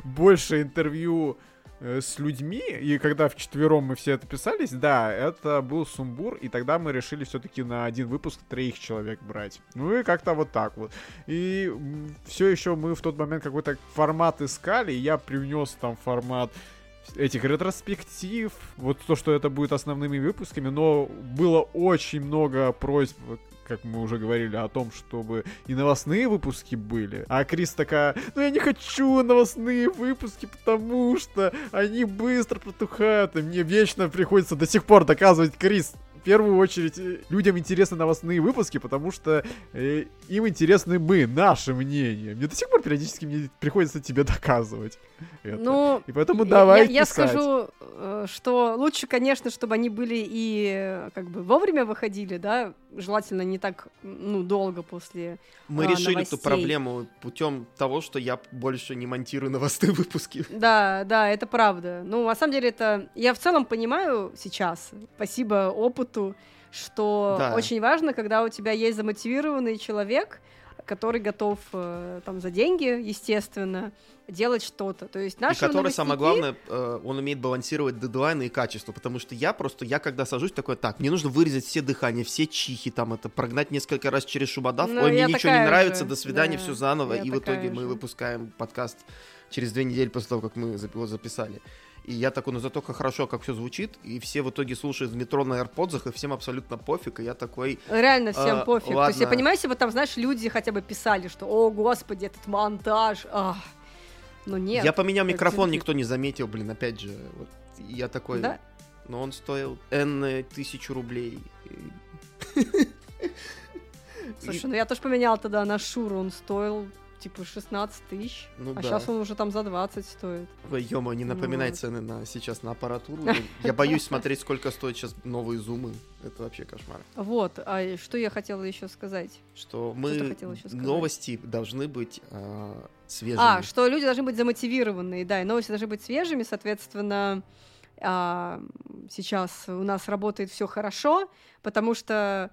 больше интервью с людьми, и когда вчетвером мы все это писались, да, это был сумбур, и тогда мы решили все-таки на один выпуск троих человек брать. Ну и как-то вот так вот. И все еще мы в тот момент какой-то формат искали, и я привнес там формат этих ретроспектив, вот то, что это будет основными выпусками, но было очень много просьб, как мы уже говорили, о том, чтобы и новостные выпуски были. А Крис такая, ну я не хочу новостные выпуски, потому что они быстро протухают, и мне вечно приходится до сих пор доказывать, Крис, в первую очередь э, людям интересны новостные выпуски, потому что э, им интересны мы, наше мнение. Мне до сих пор периодически мне приходится тебе доказывать. это. Ну, И поэтому давай я, я писать. скажу, э, что лучше, конечно, чтобы они были и э, как бы вовремя выходили, да, желательно не так, ну, долго после. Мы а, решили новостей. эту проблему путем того, что я больше не монтирую новостные выпуски. Да, да, это правда. Ну, на самом деле, это я в целом понимаю сейчас, спасибо опыту, что Да. очень важно, когда у тебя есть замотивированный человек, который готов э, там за деньги, естественно, делать что-то. То есть И наши который, самое новостники- главное, э, он умеет балансировать дедлайны и качество, потому что я просто, я когда сажусь, такой, так, мне нужно вырезать все дыхания, все чихи, там это, прогнать несколько раз через шубодав, Ну, ой, мне ничего не нравится, же, до свидания, да, все заново, и в итоге такая мы же. выпускаем подкаст через две недели после того, как мы его записали. И я такой, ну зато как хорошо, как все звучит, и все в итоге слушают в метро на AirPods, и всем абсолютно пофиг, и я такой, Реально всем А, пофиг. То есть, я ладно. понимаю, если бы там, знаешь, люди хотя бы писали, что, о, господи, этот монтаж, ах. Ну нет. я поменял микрофон, никто не заметил, блин, опять же, вот, я такой, Да? но он стоил N тысячу рублей. Слушай, ну я тоже поменял тогда на Шуру, он стоил типа 16 тысяч, Ну а да. сейчас он уже там за 20 стоит. Ой, ё не напоминай Вот. цены на сейчас на аппаратуру. Я- боюсь смотреть, сколько стоят сейчас новые зумы. Это вообще кошмар. Вот, а что я хотела еще сказать? Что мы новости должны быть а, свежими. А, что люди должны быть замотивированные, да, и новости должны быть свежими, соответственно, а, сейчас у нас работает все хорошо, потому что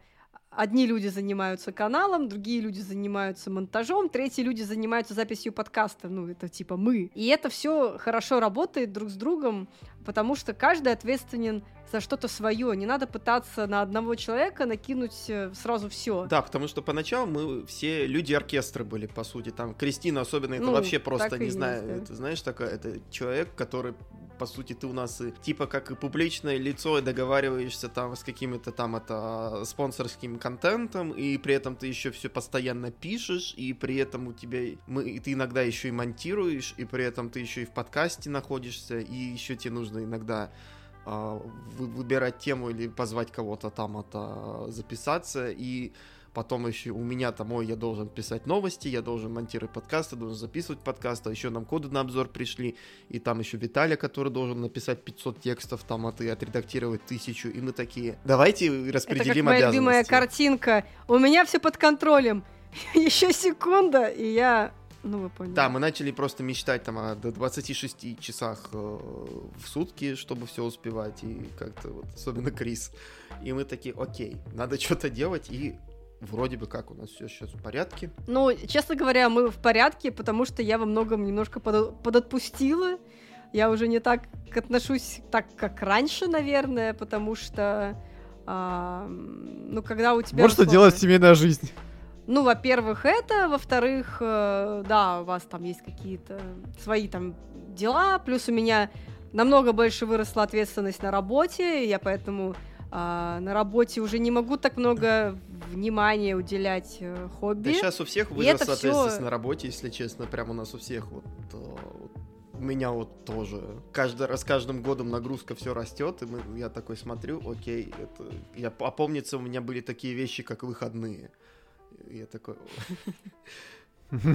одни люди занимаются каналом, другие люди занимаются монтажом, третьи люди занимаются записью подкаста, ну, это типа мы. И это все хорошо работает друг с другом, потому что каждый ответственен за что-то свое. Не надо пытаться на одного человека накинуть э, сразу все. Да, потому что поначалу мы все люди оркестра были, по сути. Там Кристина особенно, это Ну, вообще просто, не есть, знаю, да. это знаешь, такое, это человек, который по сути, ты у нас и, типа как и публичное лицо, и договариваешься там с какими-то там это спонсорским контентом, и при этом ты еще все постоянно пишешь, и при этом у тебя мы, и ты иногда еще и монтируешь, и при этом ты еще и в подкасте находишься, и еще тебе нужно иногда вы- выбирать тему или позвать кого-то там это записаться и потом еще у меня там, ой, я должен писать новости, я должен монтировать подкасты, должен записывать подкасты, а еще нам коды на обзор пришли, и там еще Виталий, который должен написать 500 текстов, там, а ты отредактировать тысячу, и мы такие, давайте Это как распределим моя любимая картинка. У меня все под контролем. Еще секунда, и я... Ну, вы поняли. Да, мы начали просто мечтать там о до 26 часах э, в сутки, чтобы все успевать, и как-то вот, особенно Крис. И мы такие, окей, надо что-то делать, и вроде бы как у нас все сейчас в порядке. Ну, честно говоря, мы в порядке, потому что я во многом немножко подо- подотпустила. Я уже не так отношусь так, как раньше, наверное, потому что... а, ну, когда у тебя... Вот что делает семейная жизнь. Ну, во-первых, это, во-вторых, э, да, у вас там есть какие-то свои там дела, плюс у меня намного больше выросла ответственность на работе, и я поэтому а, на работе уже не могу так много внимания уделять э, Да хобби. сейчас у всех всё- ответственность на работе, если честно, прям у нас у всех вот, э, вот у меня вот тоже. Каждый раз, с каждым годом нагрузка все растет, и мы, я такой смотрю, окей, это, я опомнится, у меня были такие вещи, как выходные. И Я такой...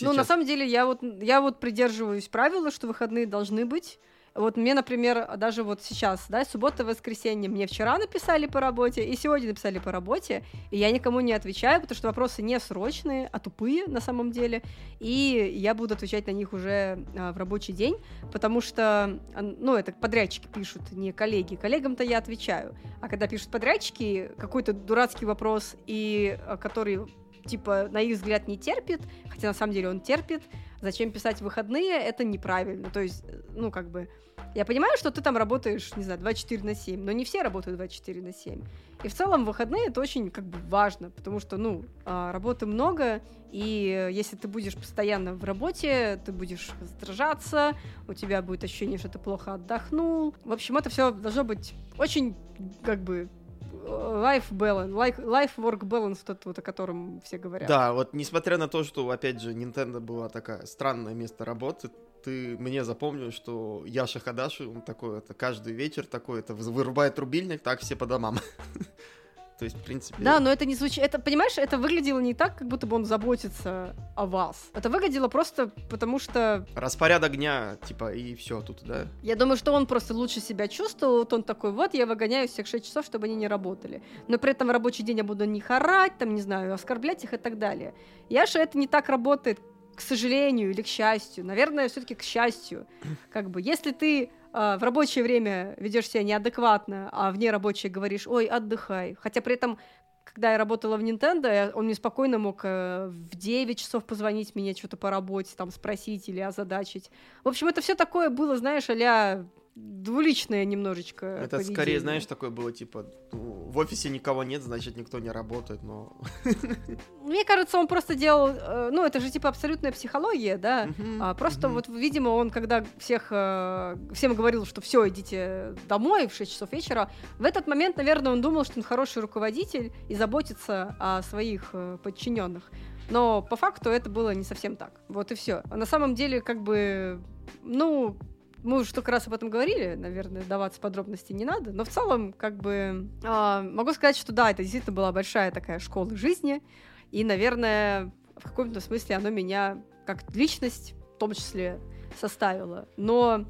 Ну, на самом деле, я вот, я вот придерживаюсь правила, что выходные должны быть. Вот мне, например, даже вот сейчас, да, суббота, воскресенье, мне вчера написали по работе, и сегодня написали по работе, и я никому не отвечаю, потому что вопросы не срочные, а тупые на самом деле, и я буду отвечать на них уже а, в рабочий день, потому что, ну, это подрядчики пишут, не коллеги. Коллегам-то я отвечаю, а когда пишут подрядчики, какой-то дурацкий вопрос, и а, который типа, на их взгляд, не терпит, хотя на самом деле он терпит, зачем писать выходные, это неправильно. То есть, ну, как бы, я понимаю, что ты там работаешь, не знаю, 24 на 7, но не все работают 24 на 7. И в целом выходные это очень, как бы, важно, потому что, ну, а, работы много, и если ты будешь постоянно в работе, ты будешь раздражаться, у тебя будет ощущение, что ты плохо отдохнул. В общем, это все должно быть очень, как бы, life balance, life work balance, тот вот, о котором все говорят. Да, вот несмотря на то, что, опять же, Nintendo была такая странное место работы, ты мне запомнил, что Яша Хадаши, он такой, это каждый вечер такой, это вырубает рубильник, так все по домам. То есть, в принципе... Да, но это не звучит... Это, понимаешь, это выглядело не так, как будто бы он заботится о вас. Это выглядело просто потому, что... Распорядок дня, типа, и все тут, да? Я думаю, что он просто лучше себя чувствовал. Вот он такой, вот, я выгоняю всех 6 часов, чтобы они не работали. Но при этом в рабочий день я буду не орать, там, не знаю, оскорблять их и так далее. Яша это не так работает, к сожалению или к счастью. Наверное, все-таки к счастью. Как бы, если ты в рабочее время ведешь себя неадекватно, а вне рабочее говоришь, ой, отдыхай. Хотя при этом, когда я работала в Nintendo, он мне спокойно мог э, в 9 часов позвонить мне что-то по работе, там спросить или озадачить. В общем, это все такое было, знаешь, а двуличное немножечко. Это поведение. скорее, знаешь, такое было типа ну, в офисе никого нет, значит никто не работает, но. Мне кажется, он просто делал, э, ну это же типа абсолютная психология, да. а, просто вот, видимо, он когда всех э, всем говорил, что все, идите домой в 6 часов вечера, в этот момент, наверное, он думал, что он хороший руководитель и заботится о своих э, подчиненных. Но по факту это было не совсем так. Вот и все. А на самом деле, как бы, ну, мы уже столько раз об этом говорили, наверное, даваться подробности не надо, но в целом, как бы, э, могу сказать, что да, это действительно была большая такая школа жизни, и, наверное, в каком-то смысле оно меня как личность в том числе составило. Но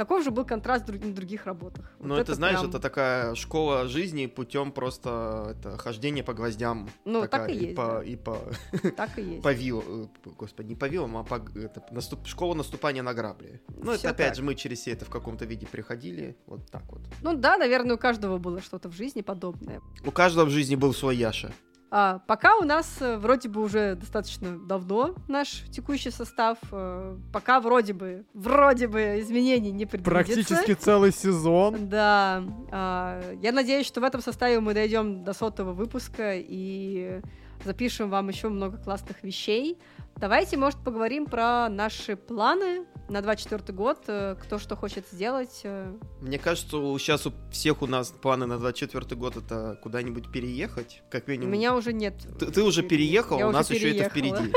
какой же был контраст в других работах? Ну, вот это, это, знаешь, прям... это такая школа жизни путем просто это хождение по гвоздям. Ну, такая, так и есть. По, да. И по... Так и есть. По вилу, э, господи, не по вилам, а по... Это, наступ... школа наступания на грабли. Ну, это опять так. же, мы через все это в каком-то виде приходили, вот так вот. Ну да, наверное, у каждого было что-то в жизни подобное. У каждого в жизни был свой Яша. А, пока у нас э, вроде бы уже достаточно давно наш текущий состав, э, пока вроде бы, вроде бы изменений не предвидится. Практически целый сезон. Да. А, я надеюсь, что в этом составе мы дойдем до сотого выпуска и запишем вам еще много классных вещей. Давайте, может, поговорим про наши планы на 24 год, э, кто что хочет сделать. Э. Мне кажется, сейчас у всех у нас планы на 24 год это куда-нибудь переехать, как минимум. У меня уже нет. Ты, ты уже переехал, Я у нас еще это впереди.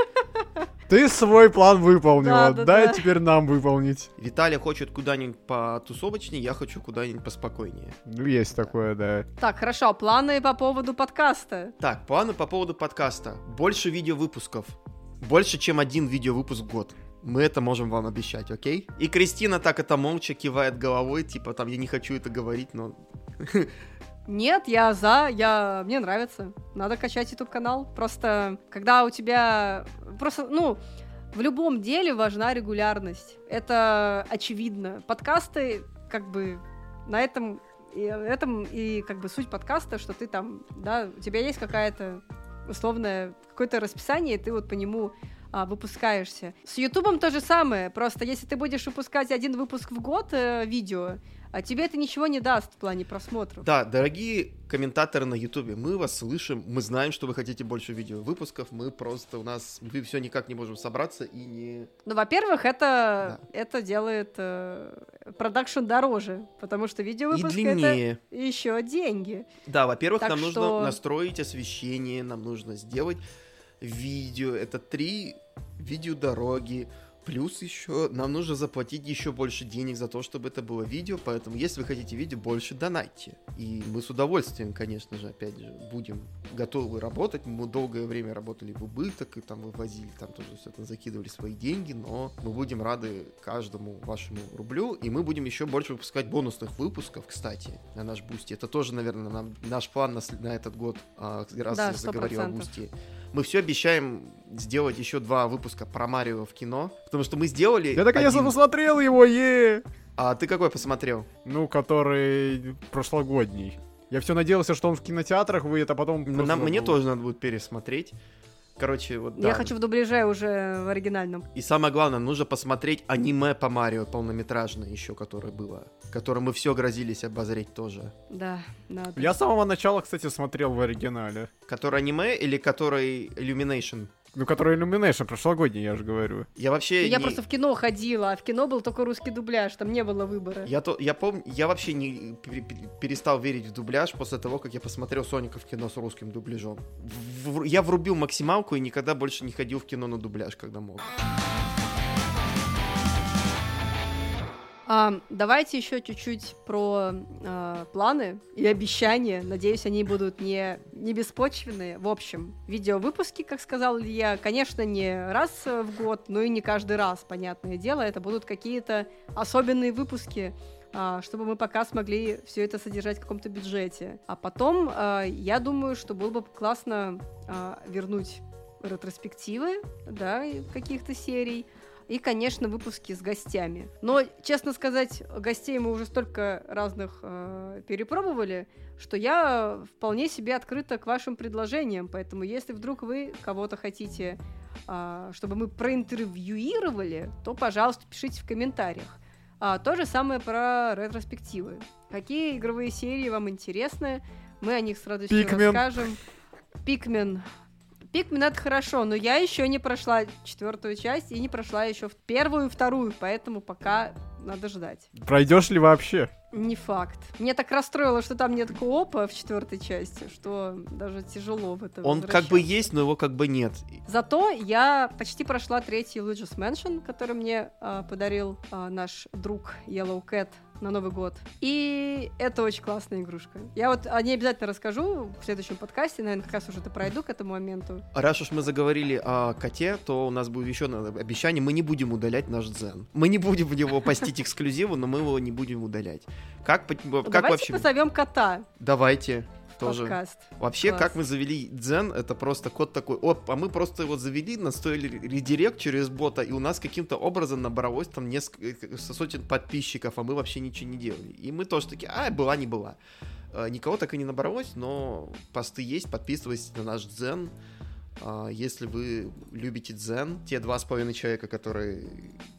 Ты свой план выполнила, да, да, дай да. теперь нам выполнить. Виталий хочет куда-нибудь потусовочнее, я хочу куда-нибудь поспокойнее. Ну, есть такое, да. Так, хорошо, планы по поводу подкаста. Так, планы по поводу подкаста. Больше видеовыпусков. Больше, чем один видеовыпуск в год. Мы это можем вам обещать, окей? И Кристина так это молча кивает головой, типа там, я не хочу это говорить, но... Нет, я за, я... мне нравится. Надо качать YouTube канал. Просто, когда у тебя... Просто, ну, в любом деле важна регулярность. Это очевидно. Подкасты, как бы, на этом и этом и как бы суть подкаста, что ты там, да, у тебя есть какая-то условное какое-то расписание, и ты вот по нему а, выпускаешься. С Ютубом то же самое, просто если ты будешь выпускать один выпуск в год э, видео, а тебе это ничего не даст в плане просмотров. Да, дорогие комментаторы на Ютубе, мы вас слышим, мы знаем, что вы хотите больше видео выпусков, мы просто у нас мы все никак не можем собраться и не. Ну, во-первых, это да. это делает э, продакшн дороже, потому что видео выпуск это еще деньги. Да, во-первых, так нам что... нужно настроить освещение, нам нужно сделать видео, это три видео дорого, Плюс еще нам нужно заплатить еще больше денег за то, чтобы это было видео, поэтому если вы хотите видео, больше донайте. И мы с удовольствием, конечно же, опять же, будем готовы работать. Мы долгое время работали в убыток, и там вывозили, там тоже все это закидывали свои деньги, но мы будем рады каждому вашему рублю, и мы будем еще больше выпускать бонусных выпусков, кстати, на наш Boosty. Это тоже, наверное, нам, наш план на, на этот год, а, раз Да, я заговорил о 100%. Boosty. Мы все обещаем сделать еще два выпуска про Марио в кино, потому что мы сделали Я наконец-то один. посмотрел его, е А ты какой посмотрел? Ну, который прошлогодний. Я все надеялся, что он в кинотеатрах выйдет, а потом... Нам, мне забыл. тоже надо будет пересмотреть. Короче, вот да. Я хочу в дубляже уже в оригинальном. И самое главное, нужно посмотреть аниме по Марио полнометражное еще, которое было. Которое мы все грозились обозреть тоже. Да, надо. Я с самого начала, кстати, смотрел в оригинале. Который аниме или который Illumination? Ну, который Illumination, прошлогодний, я же говорю. Я вообще Я не- просто в кино ходила, а в кино был только русский дубляж, там не было выбора. Я, то, я помню, я вообще не пере- пере- перестал верить в дубляж после того, как я посмотрел Соника в кино с русским дубляжом. В- в- я врубил максималку и никогда больше не ходил в кино на дубляж, когда мог. А, давайте еще чуть-чуть про а, планы и обещания. Надеюсь, они будут не, не беспочвенные. В общем, видеовыпуски, как сказал Илья, конечно, не раз в год, но и не каждый раз, понятное дело. Это будут какие-то особенные выпуски, а, чтобы мы пока смогли все это содержать в каком-то бюджете. А потом, а, я думаю, что было бы классно а, вернуть ретроспективы, да, каких-то серий, и, конечно, выпуски с гостями. Но, честно сказать, гостей мы уже столько разных э, перепробовали, что я вполне себе открыта к вашим предложениям. Поэтому, если вдруг вы кого-то хотите, а, чтобы мы проинтервьюировали, то, пожалуйста, пишите в комментариях. А, то же самое про ретроспективы. Какие игровые серии вам интересны? Мы о них с радостью Пикмен. расскажем. Пикмен. Пикмен это хорошо, но я еще не прошла четвертую часть и не прошла еще в первую и вторую, поэтому пока надо ждать. Пройдешь ли вообще? Не факт. Мне так расстроило, что там нет коопа в четвертой части, что даже тяжело в это Он как бы есть, но его как бы нет. Зато я почти прошла третий Luigi's Mansion, который мне а, подарил а, наш друг Yellow Cat на Новый год. И это очень классная игрушка. Я вот о ней обязательно расскажу в следующем подкасте, наверное, как раз уже это пройду к этому моменту. Раз уж мы заговорили о коте, то у нас будет еще обещание. Мы не будем удалять наш дзен. Мы не будем в него постить эксклюзивы, но мы его не будем удалять. Как, как давайте вообще? позовем кота Давайте. Тоже. подкаст. Вообще, Класс. как мы завели дзен, это просто код такой, оп, а мы просто его завели, настроили редирект через бота, и у нас каким-то образом набралось там несколько сотен подписчиков, а мы вообще ничего не делали. И мы тоже такие, а, была, не была. Э, Никого так и не набралось, но посты есть, подписывайтесь на наш дзен. А, Если вы любите дзен, те два с половиной человека, которые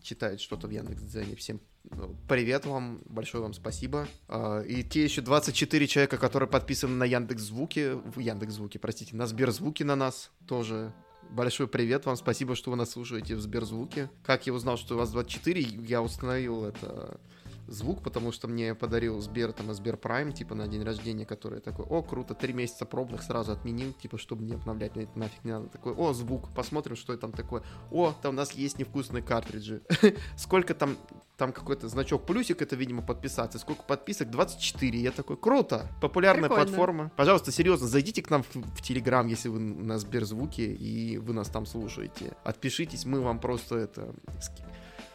читают что-то в Яндекс.Дзене, всем ну, привет вам, большое вам спасибо. А, И те еще 24 человека, которые подписаны на Яндекс Звуки, в Яндекс Звуки, простите, на Сберзвуки на нас тоже. Большой привет вам, спасибо, что вы нас слушаете в Сберзвуке. Как я узнал, что у вас 24, я установил это звук, потому что мне подарил Сбер, там, Сбер Прайм, типа, на день рождения, который такой, о, круто, три месяца пробных сразу отменил, типа, чтобы не обновлять, мне это нафиг не надо. Такой, о, звук, посмотрим, что там такое. О, там у нас есть невкусные картриджи. Сколько там, там какой-то значок плюсик, это, видимо, подписаться. Сколько подписок? 24. Я такой, круто, популярная Прикольно. платформа. Пожалуйста, серьезно, зайдите к нам в, в Телеграм, если вы на Сберзвуке, и вы нас там слушаете. Отпишитесь, мы вам просто это...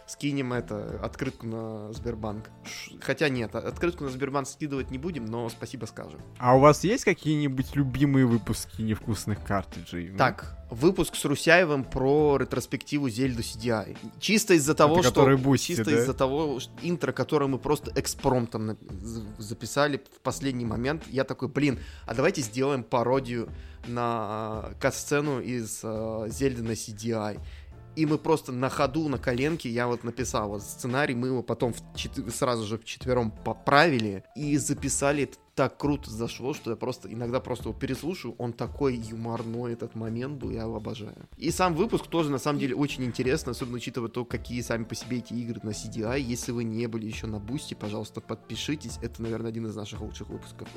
ски- скинем это, открытку на Сбербанк. Ш- Хотя нет, а- открытку на Сбербанк скидывать не будем, но спасибо скажем. А у вас есть какие-нибудь любимые выпуски невкусных картриджей? Ну, Так, выпуск с Русяевым про ретроспективу Зельду CD-i. Чисто из-за того, Это что... Boosty, чисто да? из-за того, что интро, которое мы просто экспромтом записали в последний момент. Я такой, блин, а давайте сделаем пародию на э, кат-сцену из э, Зельды на CD-i. И мы просто на ходу, на коленке, я вот написал вот сценарий, мы его потом в чет- сразу же вчетвером поправили и записали. Это так круто зашло, что я просто иногда просто его переслушаю. Он такой юморной этот момент был, я его обожаю. И сам выпуск тоже на самом деле очень интересно, особенно учитывая то, какие сами по себе эти игры на CD-i. Если вы не были еще на Бусти, пожалуйста, подпишитесь. Это, наверное, один из наших лучших выпусков.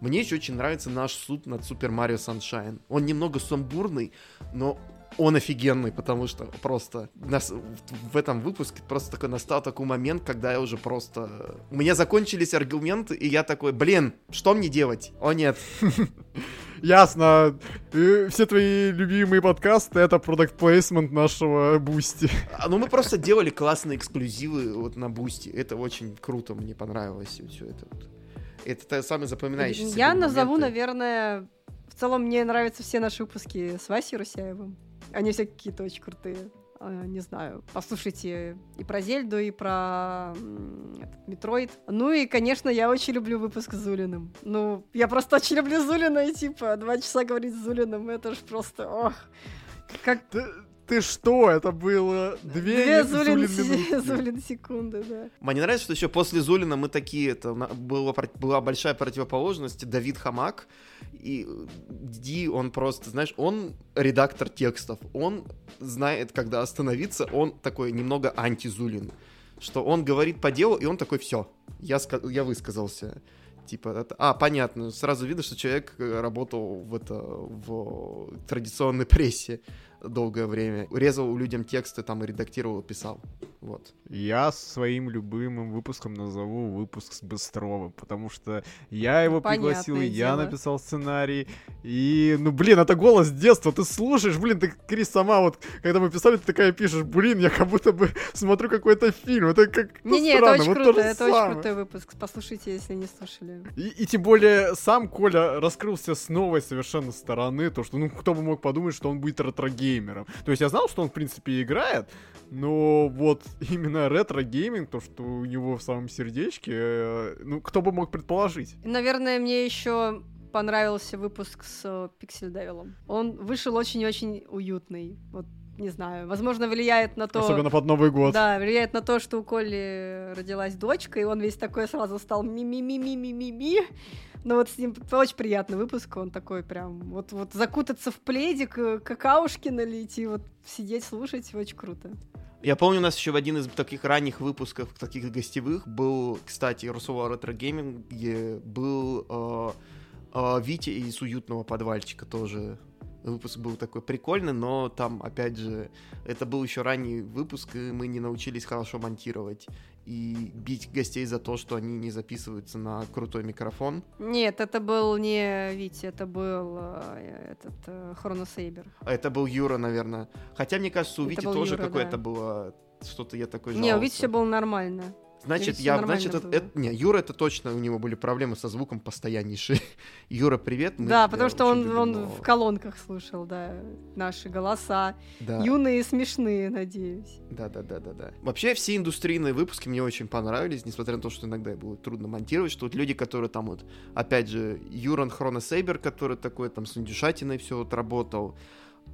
Мне еще очень нравится наш суд над Super Mario Sunshine. Он немного сумбурный, но он офигенный, потому что просто нас, в этом выпуске просто такой настал такой момент, когда я уже просто... У меня закончились аргументы, и я такой, блин, что мне делать? О нет. Ясно. Все твои любимые подкасты — это продукт плейсмент нашего Бусти. А, ну, мы просто делали классные эксклюзивы вот на Бусти. Это очень круто, мне понравилось все это. Это самый запоминающийся. Я назову, наверное, в целом мне нравятся все наши выпуски с Васей Русяевым. Они все какие-то очень крутые. А, не знаю, послушайте и про Зельду, и про этот, Метроид. Ну и, конечно, я очень люблю выпуск с Зулиным. Ну, я просто очень люблю Зулина, и типа два часа говорить с Зулиным, это ж просто, ох, как... Ты, что? Это было две, две Зулин, Зулин, Зулин секунды, да. Мне нравится, что еще после Зулина мы такие, это была, была большая противоположность, Давид Хамак, и Ди, он просто, знаешь, он редактор текстов, он знает, когда остановиться, он такой немного антизулин, что он говорит по делу, и он такой, все, я, я высказался. Типа, это, а, понятно, сразу видно, что человек работал в, это, в традиционной прессе долгое время. Резал людям тексты, там и редактировал, писал. Вот. Я своим любимым выпуском назову выпуск с Быстровым, потому что я его Понятное пригласил, дело. я написал сценарий. И, ну, блин, это голос детства, ты слушаешь, блин, ты, Крис, сама вот, когда мы писали, ты такая пишешь, блин, я как будто бы смотрю какой-то фильм, это как Не-не, это очень вот круто, это самое. очень крутой выпуск, послушайте, если не слушали. И, и тем более сам Коля раскрылся с новой совершенно стороны, то, что, ну, кто бы мог подумать, что он будет ретро-геймером. То есть я знал, что он, в принципе, играет, но вот именно ретро-гейминг, то, что у него в самом сердечке, э, ну, кто бы мог предположить? Наверное, мне еще понравился выпуск с Pixel Devil. Он вышел очень-очень уютный. Вот не знаю, возможно, влияет на то... Особенно под Новый год. Да, влияет на то, что у Коли родилась дочка, и он весь такой сразу стал ми-ми-ми-ми-ми-ми-ми. Но вот с ним очень приятный выпуск, он такой прям, вот, вот закутаться в пледик, э, какаушки налить и вот сидеть, слушать, очень круто. Я помню, у нас еще в один из таких ранних выпусков, таких гостевых, был, кстати, Русова Ретро Гейминге, был э, э, Витя из уютного подвальчика тоже выпуск был такой прикольный, но там, опять же, это был еще ранний выпуск, и мы не научились хорошо монтировать и бить гостей за то, что они не записываются на крутой микрофон. Нет, это был не Витя, это был э, этот э, Хроносейбер. Это был Юра, наверное. Хотя, мне кажется, у это Вити тоже какое-то да. было что-то я такой жаловался. Не, у Вити все было нормально. Значит, я, значит, это, это, не, Юра, это точно, у него были проблемы со звуком постояннейшие. Юра, привет. Мы да, потому что он, он в колонках слушал, да, наши голоса. Да. Юные и смешные, надеюсь. Да, да, да, да, да. Вообще, все индустрийные выпуски мне очень понравились, несмотря на то, что иногда было трудно монтировать, что вот люди, которые там вот, опять же, Юран Хроносейбер, который такой там с индюшатиной все вот работал.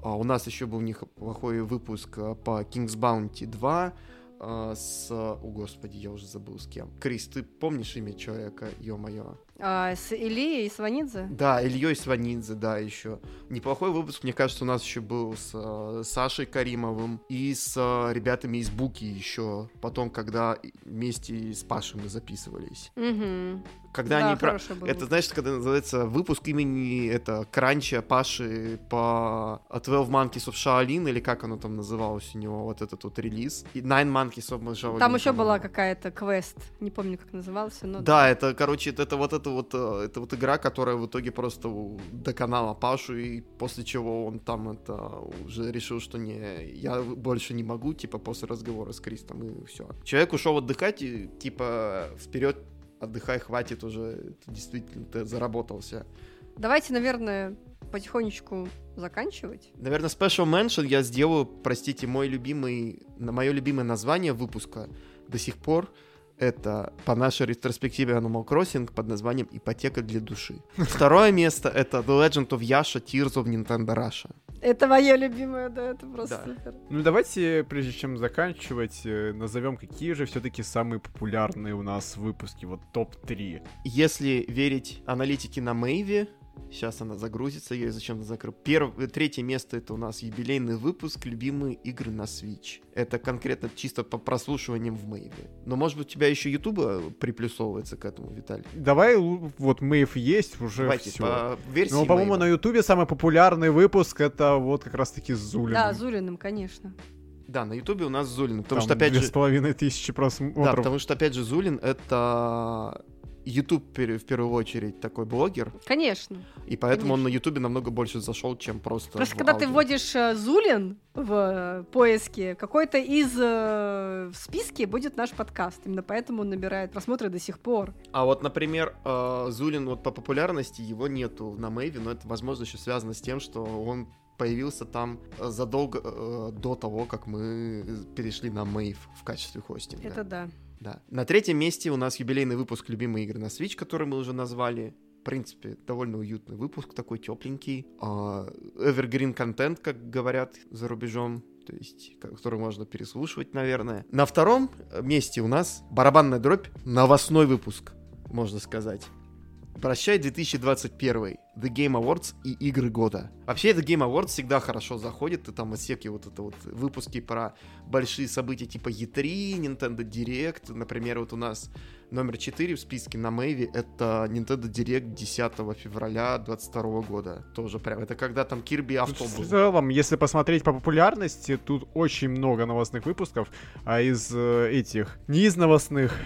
А у нас еще был у них плохой выпуск а, по King's Bounty 2, а, с... О, господи, я уже забыл с кем. Крис, ты помнишь имя человека, ё-моё? А, с Ильей Сванидзе? Да, Ильей Сванидзе, да, еще. Неплохой выпуск, мне кажется, у нас еще был с э, Сашей Каримовым и с э, ребятами из Буки еще. Потом, когда вместе с Пашей мы записывались. Угу. Когда да, они про... Это, знаешь, когда называется выпуск имени это Кранча Паши по 12 Monkeys of Shaolin, или как оно там называлось у него, вот этот вот релиз. И Nine Monkeys of Shaolin. Там еще была какая-то квест, не помню, как назывался, но... Да, это, короче, это вот это это вот, э, это вот игра, которая в итоге просто доконала Пашу, и после чего он там это уже решил, что не, я больше не могу, типа, после разговора с Кристом, и все. Человек ушел отдыхать, и, типа, вперед, отдыхай, хватит уже, ты действительно ты заработался. Давайте, наверное, потихонечку заканчивать. Наверное, Special Mention я сделаю, простите, мой любимый, мое любимое название выпуска до сих пор — это по нашей ретроспективе Animal Crossing под названием «Ипотека для души». Второе место — это The Legend of Yasha Tears of Nintendo Russia. Это мое любимое, да, это просто да. супер. Ну давайте, прежде чем заканчивать, э, назовем, какие же все-таки самые популярные у нас выпуски, вот топ-3. Если верить аналитике на Мэйве, Сейчас она загрузится, я ее зачем-то закрыл. Перв... Третье место это у нас юбилейный выпуск «Любимые игры на Switch». Это конкретно чисто по прослушиваниям в Мэйве. Но может быть у тебя еще Ютуба приплюсовывается к этому, Виталий? Давай, вот Мэйв есть уже Давайте все. по версии Ну, по-моему, Мэйва. на Ютубе самый популярный выпуск это вот как раз-таки с Зулиным. Да, Зулиным, конечно. Да, на Ютубе у нас Зулин. Потому Там что, опять же, с половиной тысячи Да, просмотров. потому что, опять же, Зулин — это YouTube в первую очередь такой блогер, Конечно. и поэтому он Конечно. на Ютубе намного больше зашел, чем просто Просто когда ты аудио. вводишь э, Зулин в э, поиске, какой-то из э, в списке будет наш подкаст. Именно поэтому он набирает просмотры до сих пор. А вот, например, Зулин вот по популярности его нету на Мэйве, но это, возможно, еще связано с тем, что он появился там задолго э, до того, как мы перешли на Мэйв в качестве хостинга. Это да. Да. На третьем месте у нас юбилейный выпуск «Любимые игры на Switch», который мы уже назвали. В принципе, довольно уютный выпуск, такой тепленький. А, Evergreen контент, как говорят за рубежом. То есть, ко- который можно переслушивать, наверное. На втором месте у нас барабанная дробь, новостной выпуск, можно сказать. Прощай 2021, The Game Awards и игры года. Вообще, The Game Awards всегда хорошо заходит, и там всякие вот это вот выпуски про большие события типа E3, Nintendo Direct. Например, вот у нас номер 4 в списке на Мэйве это Nintendo Direct 10 февраля 22 года. Тоже прям, это когда там Кирби Тут авто В целом, если посмотреть по популярности, тут очень много новостных выпусков, а из э, этих, не из новостных,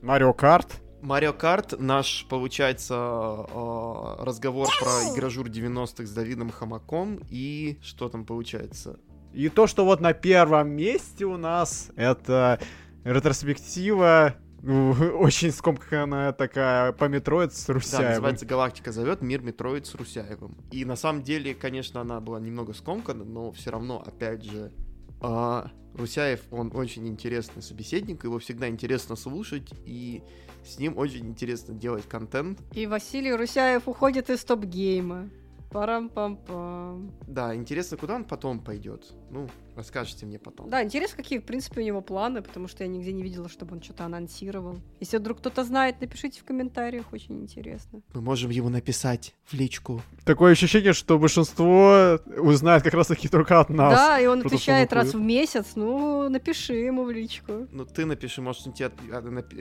Марио Карт, Марио Карт, наш, получается, э, разговор про игражур 90-х с Давидом Хамаком и что там получается? И то, что вот на первом месте у нас, это ретроспектива, очень скомканная такая, по Метроид с Да, Русяевым. называется «Галактика зовет. Мир Метроид с Русяевым». И на самом деле, конечно, она была немного скомкана, но все равно, опять же, а, Русяев, он очень интересный собеседник, его всегда интересно слушать, и с ним очень интересно делать контент. И Василий Русяев уходит из топ-гейма. Парам-пам-пам. Да, интересно, куда он потом пойдет. Ну, расскажете мне потом. Да, интересно, какие, в принципе, у него планы, потому что я нигде не видела, чтобы он что-то анонсировал. Если вдруг кто-то знает, напишите в комментариях, очень интересно. Мы можем его написать в личку. Такое ощущение, что большинство узнает как раз таки только от нас. да, и он отвечает раз в месяц, ну, напиши ему в личку. Ну, ты напиши, может, он тебе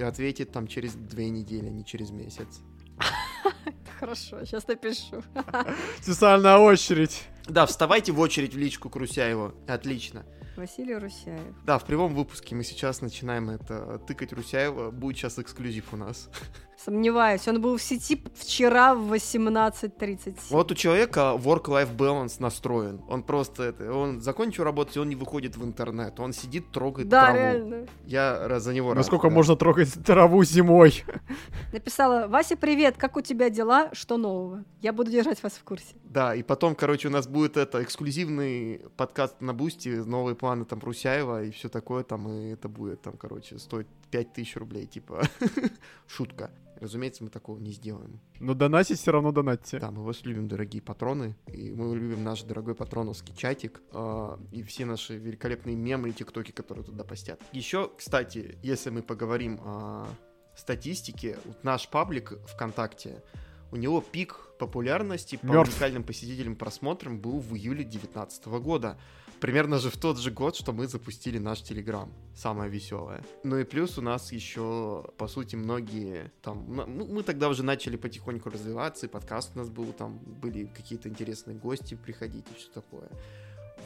ответит там через две недели, а не через месяц. Хорошо, сейчас напишу. Специальная очередь. Да, вставайте в очередь в личку к Русяеву. Отлично. Василий Русяев. Да, в прямом выпуске мы сейчас начинаем это тыкать Русяева. Будет сейчас эксклюзив у нас. Сомневаюсь, он был в сети вчера в 18.37. Вот у человека work-life balance настроен. Он просто это, он закончил работать, и он не выходит в интернет. Он сидит, трогает Да, траву. реально. Я раз за него рад, Насколько да. можно трогать траву зимой? Написала, Вася, привет, как у тебя дела, что нового? Я буду держать вас в курсе. Да, и потом, короче, у нас будет это эксклюзивный подкаст на Бусти, новые планы там Русяева и все такое там, и это будет там, короче, стоить 5000 рублей, типа, шутка. Разумеется, мы такого не сделаем. Но донатить все равно донатьте. Да, мы вас любим, дорогие патроны, и мы любим наш дорогой патроновский чатик, э, и все наши великолепные мемы и тиктоки, которые туда постят. Еще, кстати, если мы поговорим о статистике, вот наш паблик ВКонтакте, у него пик популярности по уникальным посетителям просмотрам был в июле 2019 года. Примерно же в тот же год, что мы запустили наш Телеграм. Самое веселое. Ну и плюс у нас еще, по сути, многие там... ну, мы тогда уже начали потихоньку развиваться, и подкаст у нас был, там были какие-то интересные гости приходить и все такое.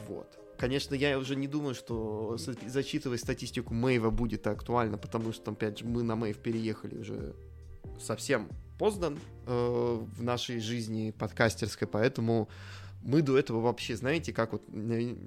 Вот. Конечно, я уже не думаю, что зачитывать статистику Мэйва будет актуально, потому что, опять же, мы на Мэйв переехали уже совсем поздно э, в нашей жизни подкастерской, поэтому мы до этого вообще, знаете, как вот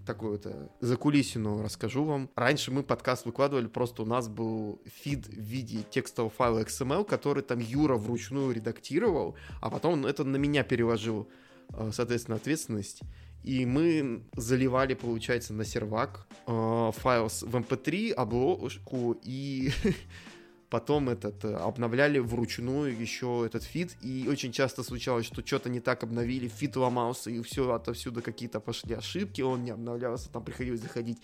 такую вот э, закулисину расскажу вам. Раньше мы подкаст выкладывали, просто у нас был фид в виде текстового файла XML, который там Юра вручную редактировал, а потом это на меня переложил, э, соответственно, ответственность. И мы заливали, получается, на сервак э, файл в MP3, обложку и потом этот э, обновляли вручную еще этот фид, и очень часто случалось, что что-то не так обновили, фид ломался, и все отовсюду какие-то пошли ошибки, он не обновлялся, там приходилось заходить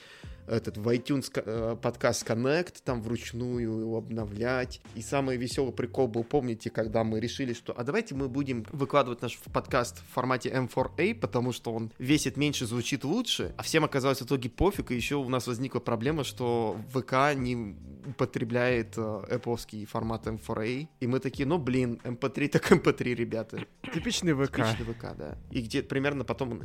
этот в iTunes э, подкаст Connect, там вручную его обновлять. И самый веселый прикол был, помните, когда мы решили, что а давайте мы будем выкладывать наш подкаст в формате M4A, потому что он весит меньше, звучит лучше, а всем оказалось в итоге пофиг, и еще у нас возникла проблема, что ВК не употребляет э, Apple формат M4A, и мы такие, ну блин, MP3 так MP3, ребята. Типичный ВК. Типичный ВК, да. И где примерно потом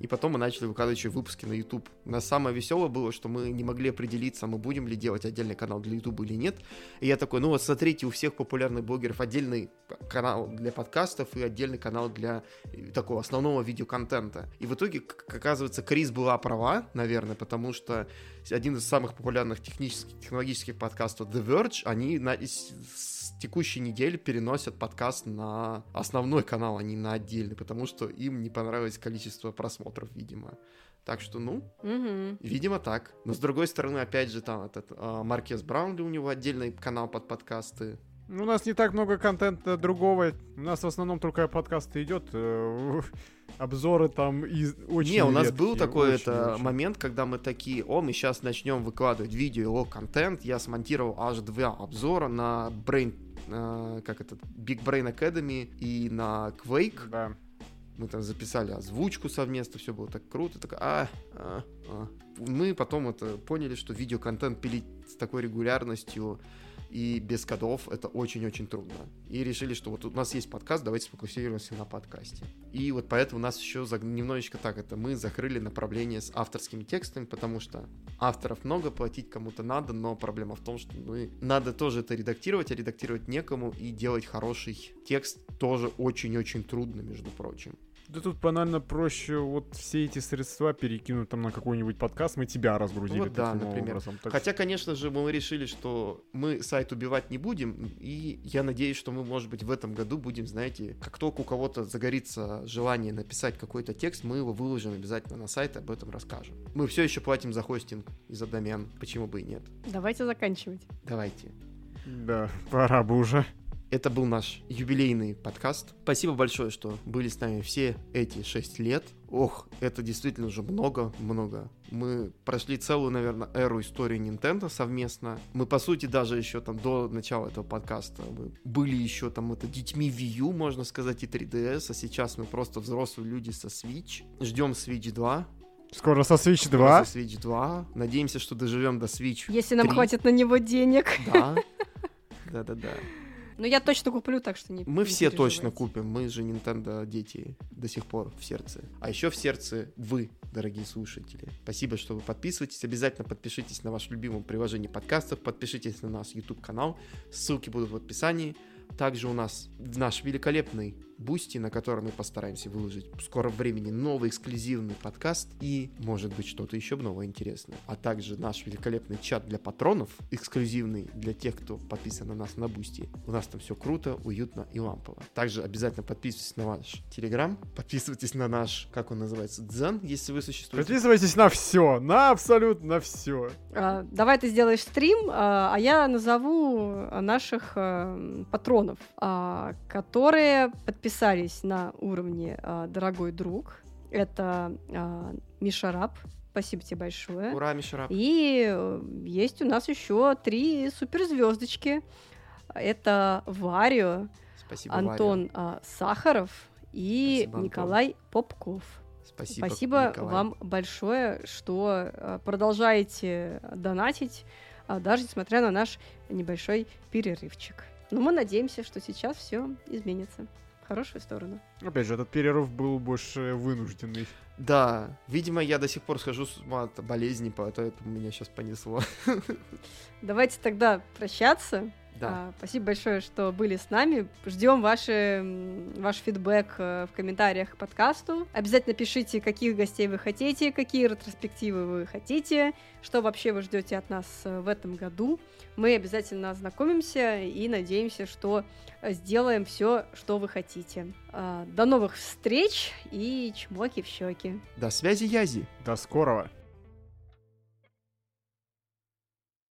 и потом мы начали выкладывать еще выпуски на YouTube. У нас самое веселое было, что мы не могли определиться, мы будем ли делать отдельный канал для YouTube или нет. И я такой, ну вот смотрите, у всех популярных блогеров отдельный канал для подкастов и отдельный канал для э, такого основного видеоконтента. И в итоге, как оказывается, Крис была права, наверное, потому что один из самых популярных технических, технологических подкастов The Verge, они на, с текущей недели переносят подкаст на основной канал, а не на отдельный, потому что им не понравилось количество просмотров, видимо. Так что, ну, Мгм. видимо, так. Но с другой стороны, опять же, там этот а, Маркес Браунли, у него отдельный канал под подкасты. Ну, У нас не так много контента другого. У нас в основном только подкасты идет. Обзоры там из очень Не, у нас редкие, был такой очень, это очень. момент, когда мы такие, о, мы сейчас начнем выкладывать видео, его контент. Я смонтировал аж два обзора на Brain, э, как это, Big Brain Academy и на Quake. Да. Мы там записали озвучку совместно, все было так круто. Так, а, а, а. Мы потом это поняли, что видеоконтент пилить с такой регулярностью и без кодов это очень-очень трудно. И решили, что вот у нас есть подкаст, давайте сфокусируемся на подкасте. И вот поэтому нас еще немножечко так это, мы закрыли направление с авторскими текстами, потому что авторов много, платить кому-то надо, но проблема в том, что мы надо тоже это редактировать, а редактировать некому, и делать хороший текст тоже очень-очень трудно, между прочим. Да тут банально проще вот все эти средства перекинуть там на какой-нибудь подкаст, мы тебя разгрузили Вот да, таким например. образом. Так Хотя, конечно же, мы решили, что мы сайт убивать не будем, и я надеюсь, что мы, может быть, в этом году будем, знаете, как только у кого-то загорится желание написать какой-то текст, мы его выложим обязательно на сайт и об этом расскажем. Мы все еще платим за хостинг и за домен, почему бы и нет. Давайте заканчивать. Давайте. Да, пора бы уже. Это был наш юбилейный подкаст. Спасибо большое, что были с нами все эти шесть лет. Ох, это действительно уже много-много. Мы прошли целую, наверное, эру истории Nintendo совместно. Мы, по сути, даже еще там до начала этого подкаста мы были еще там это детьми Wii U, можно сказать, и 3DS, а сейчас мы просто взрослые люди со Switch. Ждем Switch 2. Скоро со Switch 2. Со Switch 2. Надеемся, что доживем до Switch Если нам хватит на него денег. Да. Да-да-да. Но я точно куплю, так что не Мы не все точно купим, мы же Nintendo дети до сих пор в сердце. А еще в сердце вы, дорогие слушатели. Спасибо, что вы подписываетесь. Обязательно подпишитесь на ваше любимое приложение подкастов, подпишитесь на наш YouTube-канал. Ссылки будут в описании. Также у нас наш великолепный Бусти, на котором мы постараемся выложить в скором времени новый эксклюзивный подкаст и, может быть, что-то еще новое интересное. А также наш великолепный чат для патронов, эксклюзивный для тех, кто подписан на нас на Бусти. У нас там все круто, уютно и лампово. Также обязательно подписывайтесь на ваш Телеграм, подписывайтесь на наш, как он называется, Дзен, если вы существуете. Подписывайтесь на все, на абсолютно все. А, Давай ты сделаешь стрим, а а я назову наших а, патронов, а, которые подписались на уровне а, «Дорогой друг». Это а, Миша Раб. Спасибо тебе большое. Ура, Мишарап. И э, есть у нас еще три суперзвездочки. Это Варио, Спасибо, Антон а, Сахаров и Спасибо, Антон. Николай Попков. Спасибо, Спасибо Николай. вам большое, что э, продолжаете донатить, а, даже несмотря на наш небольшой перерывчик. Но мы надеемся, что сейчас все изменится хорошую сторону. Опять же, этот перерыв был больше вынужденный. Да, видимо, я до сих пор схожу с ума от болезни, поэтому меня сейчас понесло. Давайте тогда прощаться. Да. А, Спасибо большое, что были с нами. Ждем ваши, ваш фидбэк э, в комментариях к подкасту. Обязательно пишите, каких гостей вы хотите, какие ретроспективы вы хотите, что вообще вы ждете от нас э, в этом году. Мы обязательно ознакомимся и надеемся, что сделаем все, что вы хотите. А, До новых встреч и чмоки в щеки. До связи, Язи. До скорого.